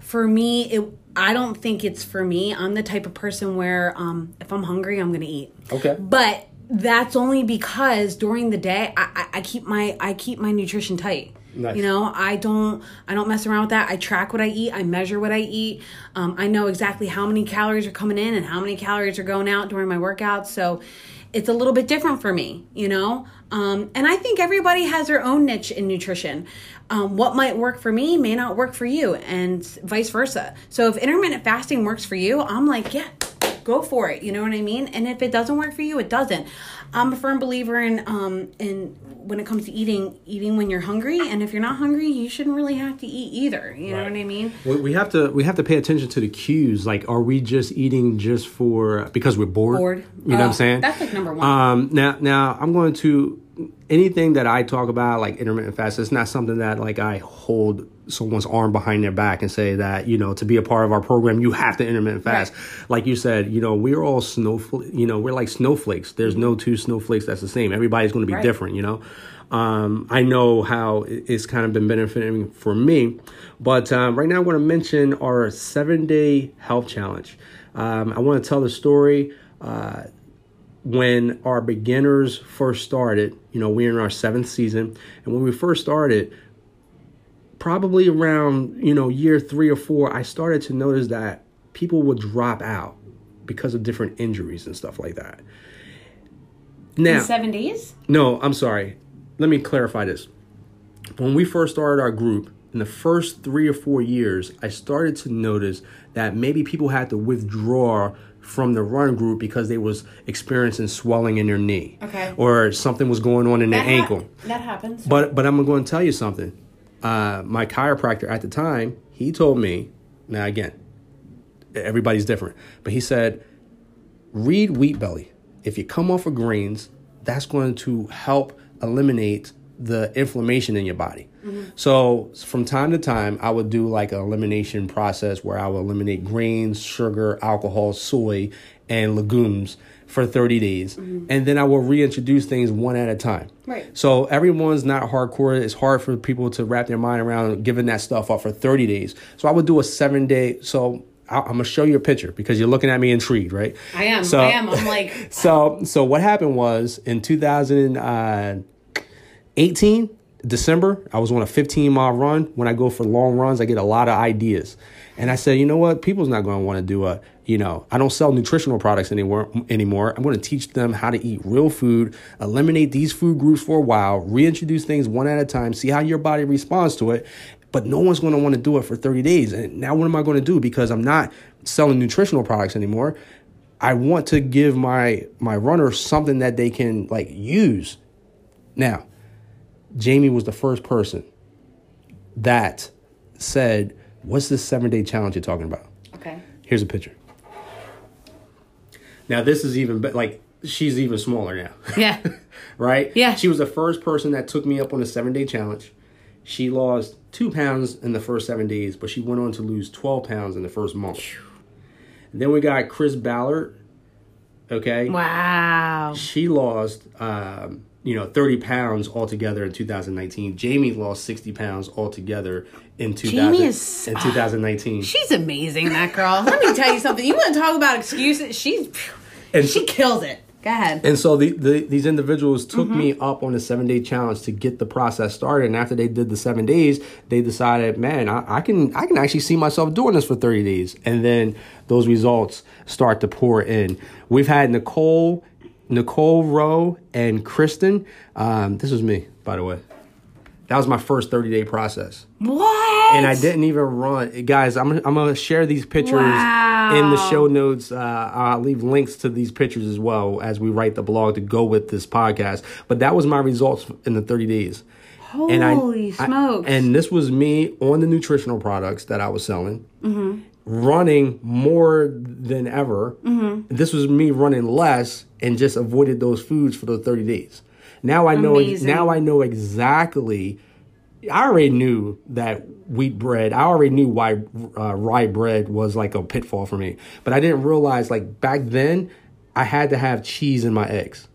For me, it I don't think it's for me. I'm the type of person where um, if I'm hungry, I'm gonna eat. Okay. But that's only because during the day I, I, I keep my I keep my nutrition tight. Nice. You know, I don't I don't mess around with that. I track what I eat. I measure what I eat. Um, I know exactly how many calories are coming in and how many calories are going out during my workouts. So it's a little bit different for me, you know? Um, and I think everybody has their own niche in nutrition. Um, what might work for me may not work for you, and vice versa. So if intermittent fasting works for you, I'm like, yeah, go for it. You know what I mean? And if it doesn't work for you, it doesn't. I'm a firm believer in um in when it comes to eating, eating when you're hungry, and if you're not hungry, you shouldn't really have to eat either. You know what I mean? We we have to we have to pay attention to the cues. Like, are we just eating just for because we're bored? Bored. You know what Oh, I'm saying? that's, like, number one. Um, now, now I'm going to anything that I talk about, like intermittent fast. It's not something that like I hold someone's arm behind their back and say that you know to be a part of our program you have to intermittent fast. Like you said, you know we're all snowflake. You know we're like snowflakes. There's no two snowflakes that's the same. Everybody's going to be Right. different. You know. Um, I know how it's kind of been benefiting for me, but um, right now I want to mention our seven day health challenge. Um, I want to tell the story uh, when our beginners first started. You know, we're in our seventh season, and when we first started, probably around you know year three or four, I started to notice that people would drop out because of different injuries and stuff like that. Now, In seven days? no, I'm sorry. Let me clarify this. When we first started our group, in the first three or four years, I started to notice that maybe people had to withdraw from the run group because they was experiencing swelling in their knee, Okay. or something was going on in their That hap- ankle. that happens. But but I'm going to tell you something. Uh, my chiropractor at the time, he told me. Now again, everybody's different, but he said, read Wheat Belly. If you come off of grains, that's going to help eliminate the inflammation in your body. So from time to time, I would do like an elimination process where I would eliminate grains, sugar, alcohol, soy, and legumes for 30 days. Mm-hmm. And then I will reintroduce things one at a time. Right. So everyone's not hardcore. It's hard for people to wrap their mind around giving that stuff up for 30 days. So I would do a seven day. So I- I'm gonna show you a picture because you're looking at me intrigued, right? I am. So- I am. I'm like, So so what happened was in 2018 uh, December, I was on a 15 mile run. When I go for long runs, I get a lot of ideas. And I said, you know what? People's not going to want to do a, You know, I don't sell nutritional products anymore. Anymore, I'm going to teach them how to eat real food, eliminate these food groups for a while, reintroduce things one at a time, see how your body responds to it. But no one's going to want to do it for 30 days. And now, what am I going to do? Because I'm not selling nutritional products anymore. I want to give my my runners something that they can like use. Now, Jamie was the first person that said, "What's this seven day challenge you're talking about?" Okay. Here's a picture. Now this is even be- like she's even smaller now. Yeah. right? Yeah. She was the first person that took me up on a seven day challenge. She lost two pounds in the first seven days, but she went on to lose 12 pounds in the first month. Then we got Chris Ballard. Okay. Wow. She lost, um, you know, 30 pounds altogether in 2019. Jamie lost 60 pounds altogether in 2000, Jamie is- in 2019. She's amazing, that girl. Let me tell you something. You want to talk about excuses? She's And she kills it. Go ahead. And so the, the these individuals took Mm-hmm. me up on a seven day challenge to get the process started. And after they did the seven days, they decided, man, I, I can I can actually see myself doing this for thirty days. And then those results start to pour in. We've had Nicole, Nicole Rowe, and Kristen. Um, this was me, by the way. That was my first thirty day process What? and I didn't even run, guys. I'm I'm gonna share these pictures Wow. in the show notes. Uh, I'll leave links to these pictures as well as we write the blog to go with this podcast. But that was my results in the 30 days. and I, Holy I- smokes. and this was me on the nutritional products that I was selling, Mm-hmm. running more than ever. Mm-hmm. This was me running less and just avoided those foods for the 30 days. Now I know. Amazing. Now I know exactly. I already knew that wheat bread. I already knew why uh, rye bread was like a pitfall for me, but I didn't realize like back then I had to have cheese in my eggs.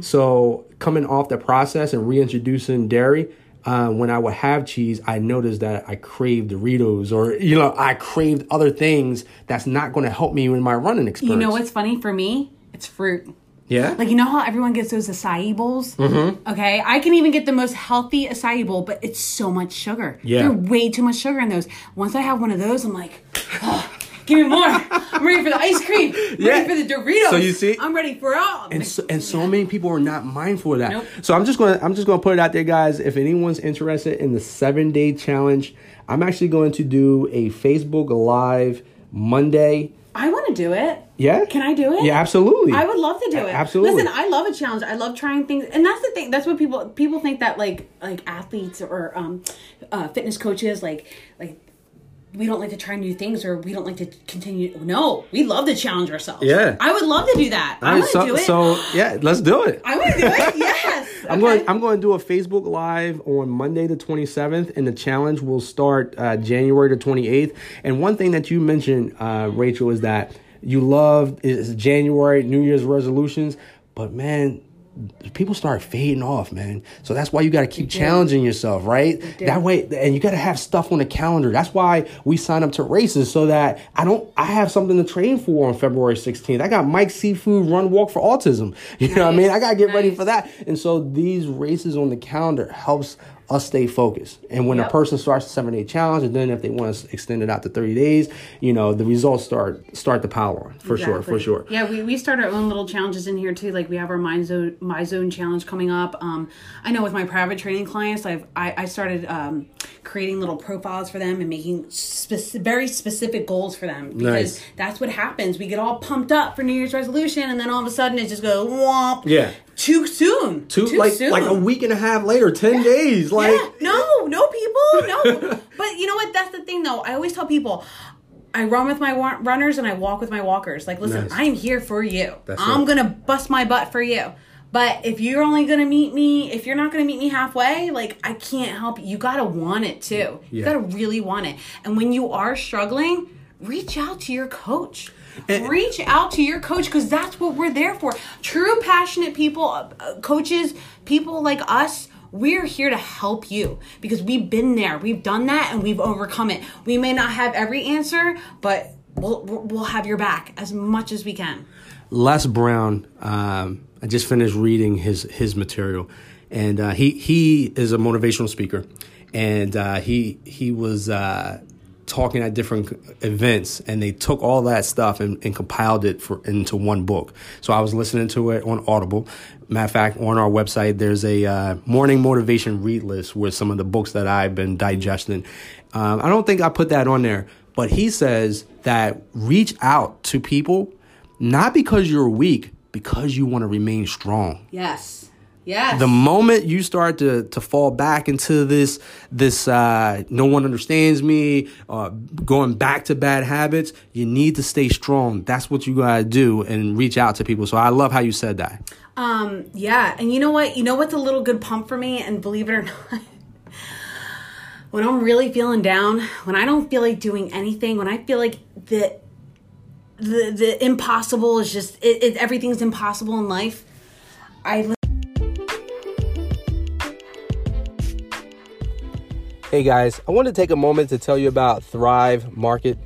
So coming off the process and reintroducing dairy, uh, when I would have cheese, I noticed that I craved Doritos or you know I craved other things that's not going to help me in my running experience. you know what's funny for me? It's fruit. Yeah. Like you know how everyone gets those acai bowls? Mm-hmm. Okay, I can even get the most healthy acai bowl, but it's so much sugar. Yeah. There's way too much sugar in those. Once I have one of those, I'm like, oh, give me more. I'm ready for the ice cream. I'm Yeah. ready for the Doritos. So you see- I'm ready for all. and so, and so many people are not mindful of that. Nope. So I'm just gonna I'm just gonna put it out there, guys. If anyone's interested in the seven day challenge, I'm actually going to do a Facebook Live Monday. I want to do it. Yeah, Can I do it? Yeah, absolutely. I would love to do it. absolutely. Listen, I love a challenge. I love trying things, and that's the thing. That's what people people think that like like athletes or um, uh, fitness coaches like like we don't like to try new things or we don't like to continue. No, we love to challenge ourselves. Yeah. I would love to do that. I All right, want to so, do it. so yeah, let's do it. I want to do it. Yes. I'm Okay. going. I'm going to do a Facebook Live on Monday the 27th, and the challenge will start uh, January the 28th. And one thing that you mentioned, uh, Rachel, is that you love is January New Year's resolutions, but man. People start fading off, man. So that's why you got to keep challenging yourself, right? That way, and you got to have stuff on the calendar. That's why we sign up to races so that I don't. I have something to train for on February 16th. I got Mike Seafood Run Walk for Autism. You know what I mean? I got to get ready for that. And so these races on the calendar helps us stay focused. And when a person starts a seven day challenge, and then if they want to extend it out to 30 days, you know, the results start start to power on for sure, for sure. Yeah, we, we start our own little challenges in here too. Like we have our My Zone My Zone challenge coming up. Um, I know with my private training clients, I've I, I started um, creating little profiles for them and making speci- very specific goals for them because Nice. that's what happens. We get all pumped up for New Year's resolution, and then all of a sudden it just goes womp. Yeah. Too soon. Two, Too like soon. like a week and a half later, 10 days. Like Yeah, no, no, people, no. but you know what? That's the thing, though. I always tell people. I run with my wa- runners and I walk with my walkers. Like, listen, Nice. I'm here for you. That's I'm it. gonna bust my butt for you. But if you're only gonna meet me, if you're not gonna meet me halfway, like I can't help you. You gotta want it too. You gotta really want it. And when you are struggling, reach out to your coach. reach out to your coach because that's what we're there for. True passionate people, uh, uh, coaches, people like us. We're here to help you because we've been there, we've done that, and we've overcome it. We may not have every answer, but we'll we'll have your back as much as we can. Les Brown, um, I just finished reading his his material, and uh, he he is a motivational speaker, and uh, he he was uh, talking at different events and they took all that stuff and, and compiled it for into one book. So I was listening to it on Audible. Matter of fact, on our website, there's a uh, morning motivation read list with some of the books that I've been digesting. Um, I don't think I put that on there, but he says that reach out to people not because you're weak, because you want to remain strong. Yes. Yes. The moment you start to to fall back into this this uh, no one understands me, uh, going back to bad habits, you need to stay strong. That's what you gotta do and reach out to people. So I love how you said that. Um, yeah, and you know what? You know what's a little good pump for me, and believe it or not, when I'm really feeling down, when I don't feel like doing anything, when I feel like the the the impossible is just it, it everything's impossible in life, I. Hey guys, I want to take a moment to tell you about Thrive Market.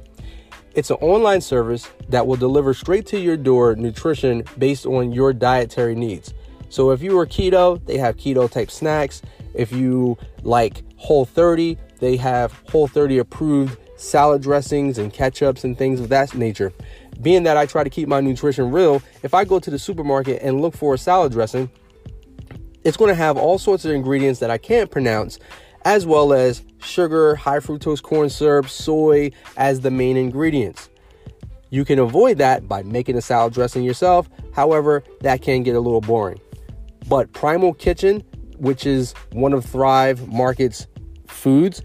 It's an online service that will deliver straight to your door nutrition based on your dietary needs. So if you are keto, they have keto type snacks. If you like Whole 30, they have Whole 30 approved salad dressings and ketchups and things of that nature. Being that I try to keep my nutrition real, if I go to the supermarket and look for a salad dressing, it's going to have all sorts of ingredients that I can't pronounce as well as sugar, high fructose corn syrup, soy as the main ingredients. You can avoid that by making a salad dressing yourself. However, that can get a little boring. But Primal Kitchen, which is one of Thrive Market's foods,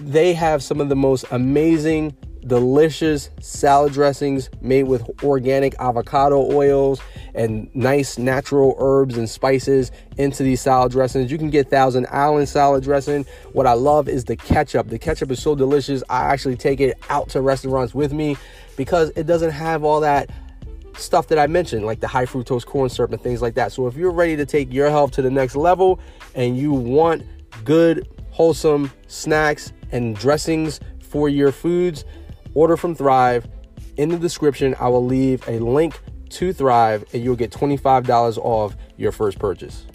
they have some of the most amazing delicious salad dressings made with organic avocado oils and nice natural herbs and spices into these salad dressings. You can get Thousand Island salad dressing. What I love is the ketchup. The ketchup is so delicious. I actually take it out to restaurants with me because it doesn't have all that stuff that I mentioned, like the high fructose corn syrup and things like that. So if you're ready to take your health to the next level and you want good, wholesome snacks and dressings for your foods, order from Thrive. In the description, I will leave a link to Thrive and you'll get $25 off your first purchase.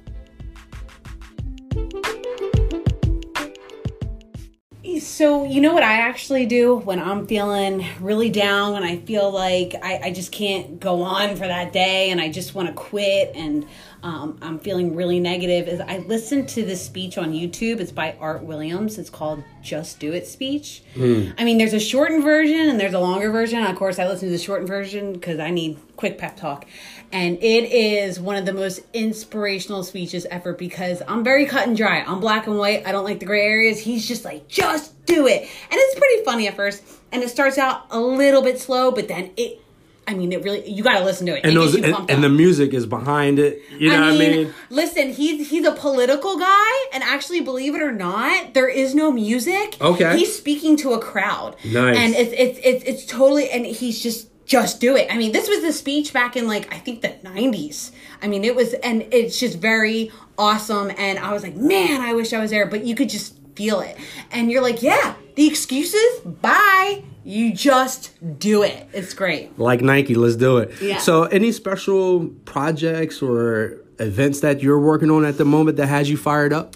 So, you know what I actually do when I'm feeling really down and I feel like I, I just can't go on for that day and I just want to quit and um, I'm feeling really negative is I listened to this speech on YouTube. It's by Art Williams. It's called Just Do It speech. Mm. I mean, there's a shortened version and there's a longer version. Of course, I listen to the shortened version because I need quick pep talk. And it is one of the most inspirational speeches ever because I'm very cut and dry. I'm black and white. I don't like the gray areas. He's just like, just do it. And it's pretty funny at first. And it starts out a little bit slow, but then it I mean, it really you got to listen to it. And those and, and the music is behind it. You know I mean, what I mean? Listen, he's he's a political guy, and actually, believe it or not, there is no music. Okay, he's speaking to a crowd. Nice, and it's it's it's it's totally, and he's just just do it. I mean, this was the speech back in like I think the '90s. I mean, it was, and it's just very awesome. And I was like, man, I wish I was there. But you could just feel it, and you're like, yeah, the excuses, bye you just do it. It's great. Like Nike, let's do it. Yeah. So, any special projects or events that you're working on at the moment that has you fired up?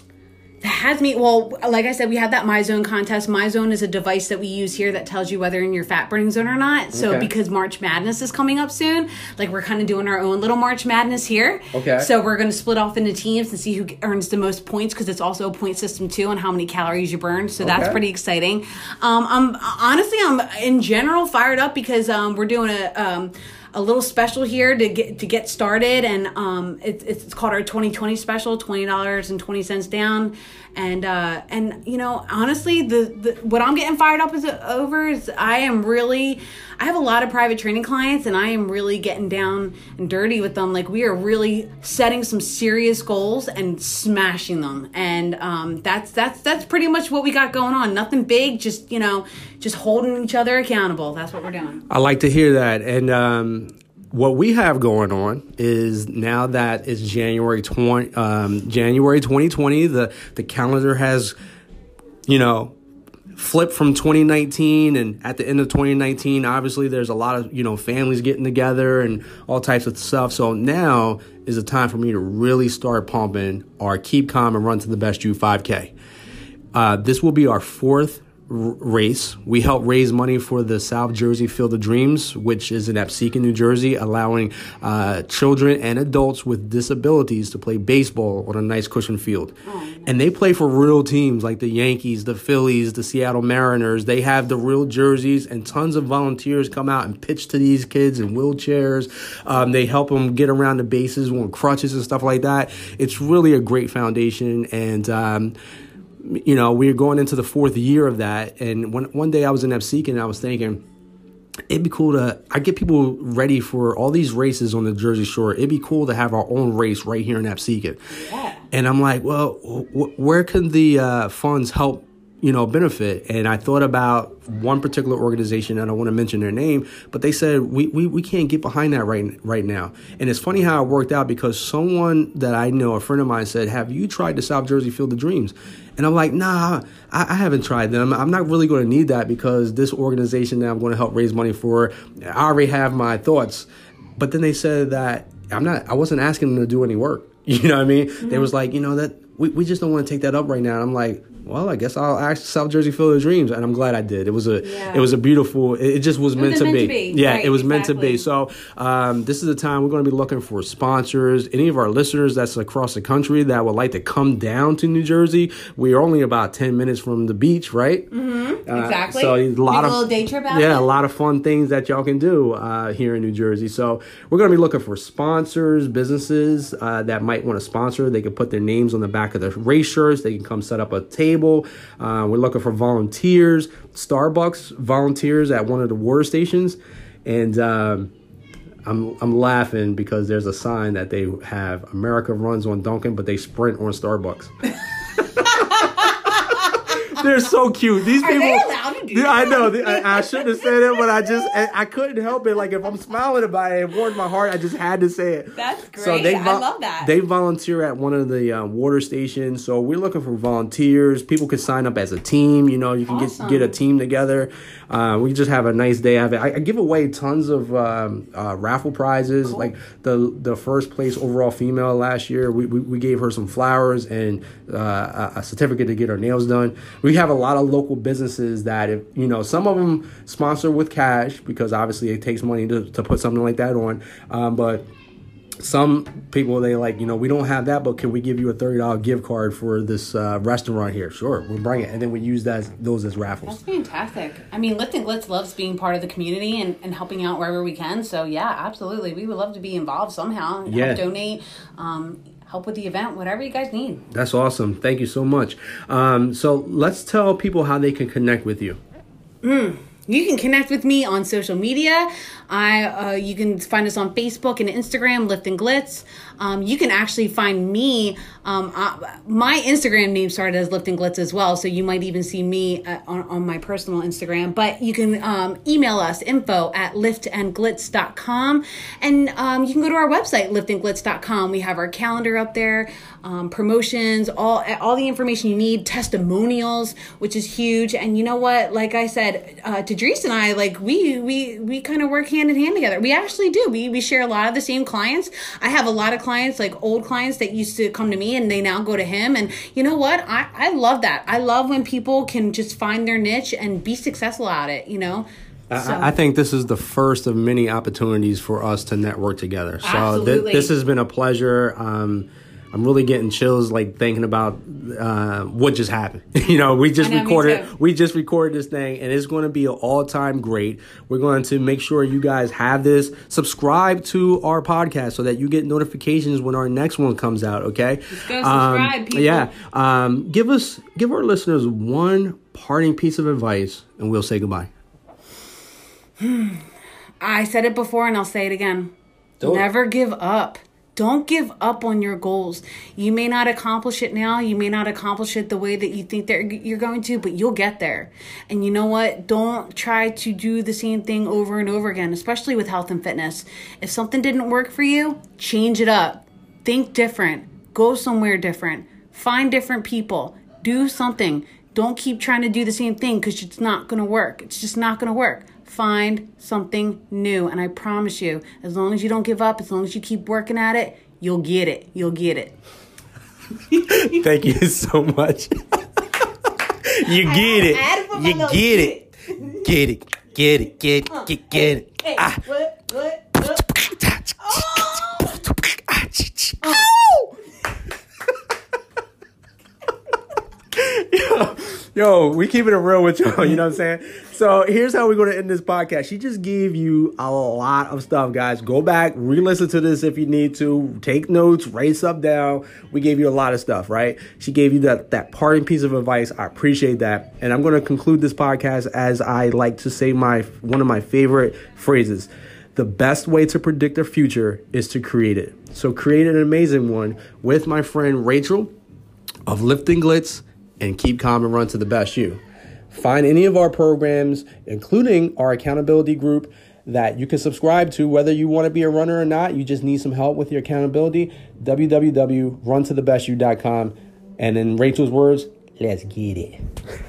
That has me well like i said we have that myzone contest. Myzone is a device that we use here that tells you whether in your fat burning zone or not. So okay. because march madness is coming up soon like we're kind of doing our own little march madness here. Okay. So we're going to split off into teams and see who earns the most points because it's also a point system too and how many calories you burn. So that's pretty exciting. Um i'm honestly i'm in general fired up because um we're doing a um a little special here to get to get started, and um, it's it's called our 2020 special, twenty dollars and twenty cents down, and uh, and you know honestly, the, the what I'm getting fired up is over is I am really I have a lot of private training clients, and I am really getting down and dirty with them. Like we are really setting some serious goals and smashing them, and um, that's that's that's pretty much what we got going on. Nothing big, just you know, just holding each other accountable. That's what we're doing. I like to hear that, and um, what we have going on is now that it's January 20, um, January 2020, the, the calendar has, you know, flipped from 2019 and at the end of 2019 obviously there's a lot of you know families getting together and all types of stuff. So now is the time for me to really start pumping our keep calm and run to the best you 5k uh, this will be our fourth race. We help raise money for the South Jersey Field of Dreams, which is in Absecon, New Jersey, allowing uh, children and adults with disabilities to play baseball on a nice cushion field. Oh, nice. And they play for real teams like the Yankees, the Phillies, the Seattle Mariners. They have the real jerseys, and tons of volunteers come out and pitch to these kids in wheelchairs. Um, they help them get around the bases on crutches and stuff like that. It's really a great foundation, and um, you know, we are going into the fourth year of that. And one, one day I was in Absecon and I was thinking, it'd be cool to, I get people ready for all these races on the Jersey Shore. It'd be cool to have our own race right here in Absecon. Yeah. And I'm like, well, wh- where can the uh, funds help you know, benefit. And I thought about one particular organization, and I want to mention their name, but they said we, we, we can't get behind that right right now. And it's funny how it worked out because someone that I know, a friend of mine, said, "Have you tried the South Jersey Field of Dreams?" And I'm like, "Nah, I, I haven't tried them. I'm not really going to need that because this organization that I'm going to help raise money for, I already have my thoughts." But then they said that I'm not. I wasn't asking them to do any work. You know what I mean? Mm-hmm. They was like, you know that we, we just don't want to take that up right now. And I'm like, well, I guess I'll ask South Jersey Field of Dreams, and I'm glad I did. It was a yeah. it was a beautiful. It, just was, meant, was to, meant be. to, be. Yeah, right, it was exactly. meant to be. So um, this is the time we're going to be looking for sponsors. Any of our listeners that's across the country that would like to come down to New Jersey, we are only about ten minutes from the beach, right? Mm-hmm. Uh, exactly. So a lot Make of a little day trip out. Yeah, a lot of fun things that y'all can do uh, here in New Jersey. So we're going to be looking for sponsors, businesses uh, that might want to sponsor. They can put their names on the back of the race shirts. They can come set up a table. Uh, we're looking for volunteers, Starbucks volunteers at one of the water stations, and um, I'm I'm laughing because there's a sign that they have America runs on Dunkin', but they sprint on Starbucks. They're so cute. These Are people. They allowed to do I know. I, I shouldn't have said it, but I just I, I, couldn't help it. Like if I'm smiling about it, it warmed my heart. I just had to say it. That's great. So they I love that. They volunteer at one of the uh, water stations. So we're looking for volunteers. People can sign up as a team. You know, you can awesome. get get a team together. Uh, we just have a nice day. I, I, I give away tons of um, uh, raffle prizes. Cool. Like the the first place overall female last year, we, we, we gave her some flowers and uh, a certificate to get her nails done. We have a lot of local businesses that if you know some of them sponsor with cash because obviously it takes money to, to put something like that on. Um, but some people they like you know we don't have that but can we give you a $30 gift card for this uh, restaurant here? Sure we'll bring it. And then we use that as, those as raffles. That's fantastic. I mean lift and glitz loves being part of the community and, and helping out wherever we can. So yeah absolutely. We would love to be involved somehow yeah. donate um, help with the event, whatever you guys need. That's awesome. Thank you so much. Um, so let's tell people how they can connect with you. Mm. You can connect with me on social media. I uh, you can find us on Facebook and Instagram, Lift and Glitz. Um, you can actually find me. Um, uh, my Instagram name started as Lift and Glitz as well, so you might even see me uh, on, on my personal Instagram. But you can um, email us info at liftandglitz.com, and um, you can go to our website liftandglitz.com. We have our calendar up there, um, promotions, all all the information you need, testimonials, which is huge. And you know what? Like I said, uh, Tadris and I, like we we we kind of work hand in hand together. We actually do. We we share a lot of the same clients. I have a lot of clients, like old clients that used to come to me and they now go to him. And you know what? I, I love that. I love when people can just find their niche and be successful at it, you know? So. I, think this is the first of many opportunities for us to network together. So th- this has been a pleasure. Um, I'm really getting chills like thinking about uh, what just happened. you know, we just know, recorded we just recorded this thing and it's going to be an all-time great. We're going to make sure you guys have this. Subscribe to our podcast so that you get notifications when our next one comes out, okay? Let's subscribe, um, people. Yeah. Um, give us give our listeners one parting piece of advice and we'll say goodbye. I said it before and I'll say it again. Don't. Never give up. Don't give up on your goals. You may not accomplish it now. You may not accomplish it the way that you think that you're going to, but you'll get there. And you know what? Don't try to do the same thing over and over again, especially with health and fitness. If something didn't work for you, change it up. Think different. Go somewhere different. Find different people. Do something. Don't keep trying to do the same thing because it's not going to work. It's just not going to work find something new. And I promise you, as long as you don't give up, as long as you keep working at it, you'll get it. You'll get it. Thank you so much. you get it. You get it. Get it. Get it. Get it. Get, get it. Hey, Ah. what? What? What? Yo, we keeping it real with y'all, you know what I'm saying? So here's how we're gonna end this podcast. She just gave you a lot of stuff, guys. Go back, re-listen to this if you need to. Take notes, write stuff down. We gave you a lot of stuff, right? She gave you that that parting piece of advice. I appreciate that. And I'm gonna conclude this podcast as I like to say my one of my favorite phrases. The best way to predict the future is to create it. So create an amazing one with my friend Rachel of Lift and Glitz and keep calm and run to the best you. Find any of our programs, including our accountability group, that you can subscribe to, whether you want to be a runner or not. You just need some help with your accountability. www.runtothebestyou.com. And in Rachel's words, let's get it.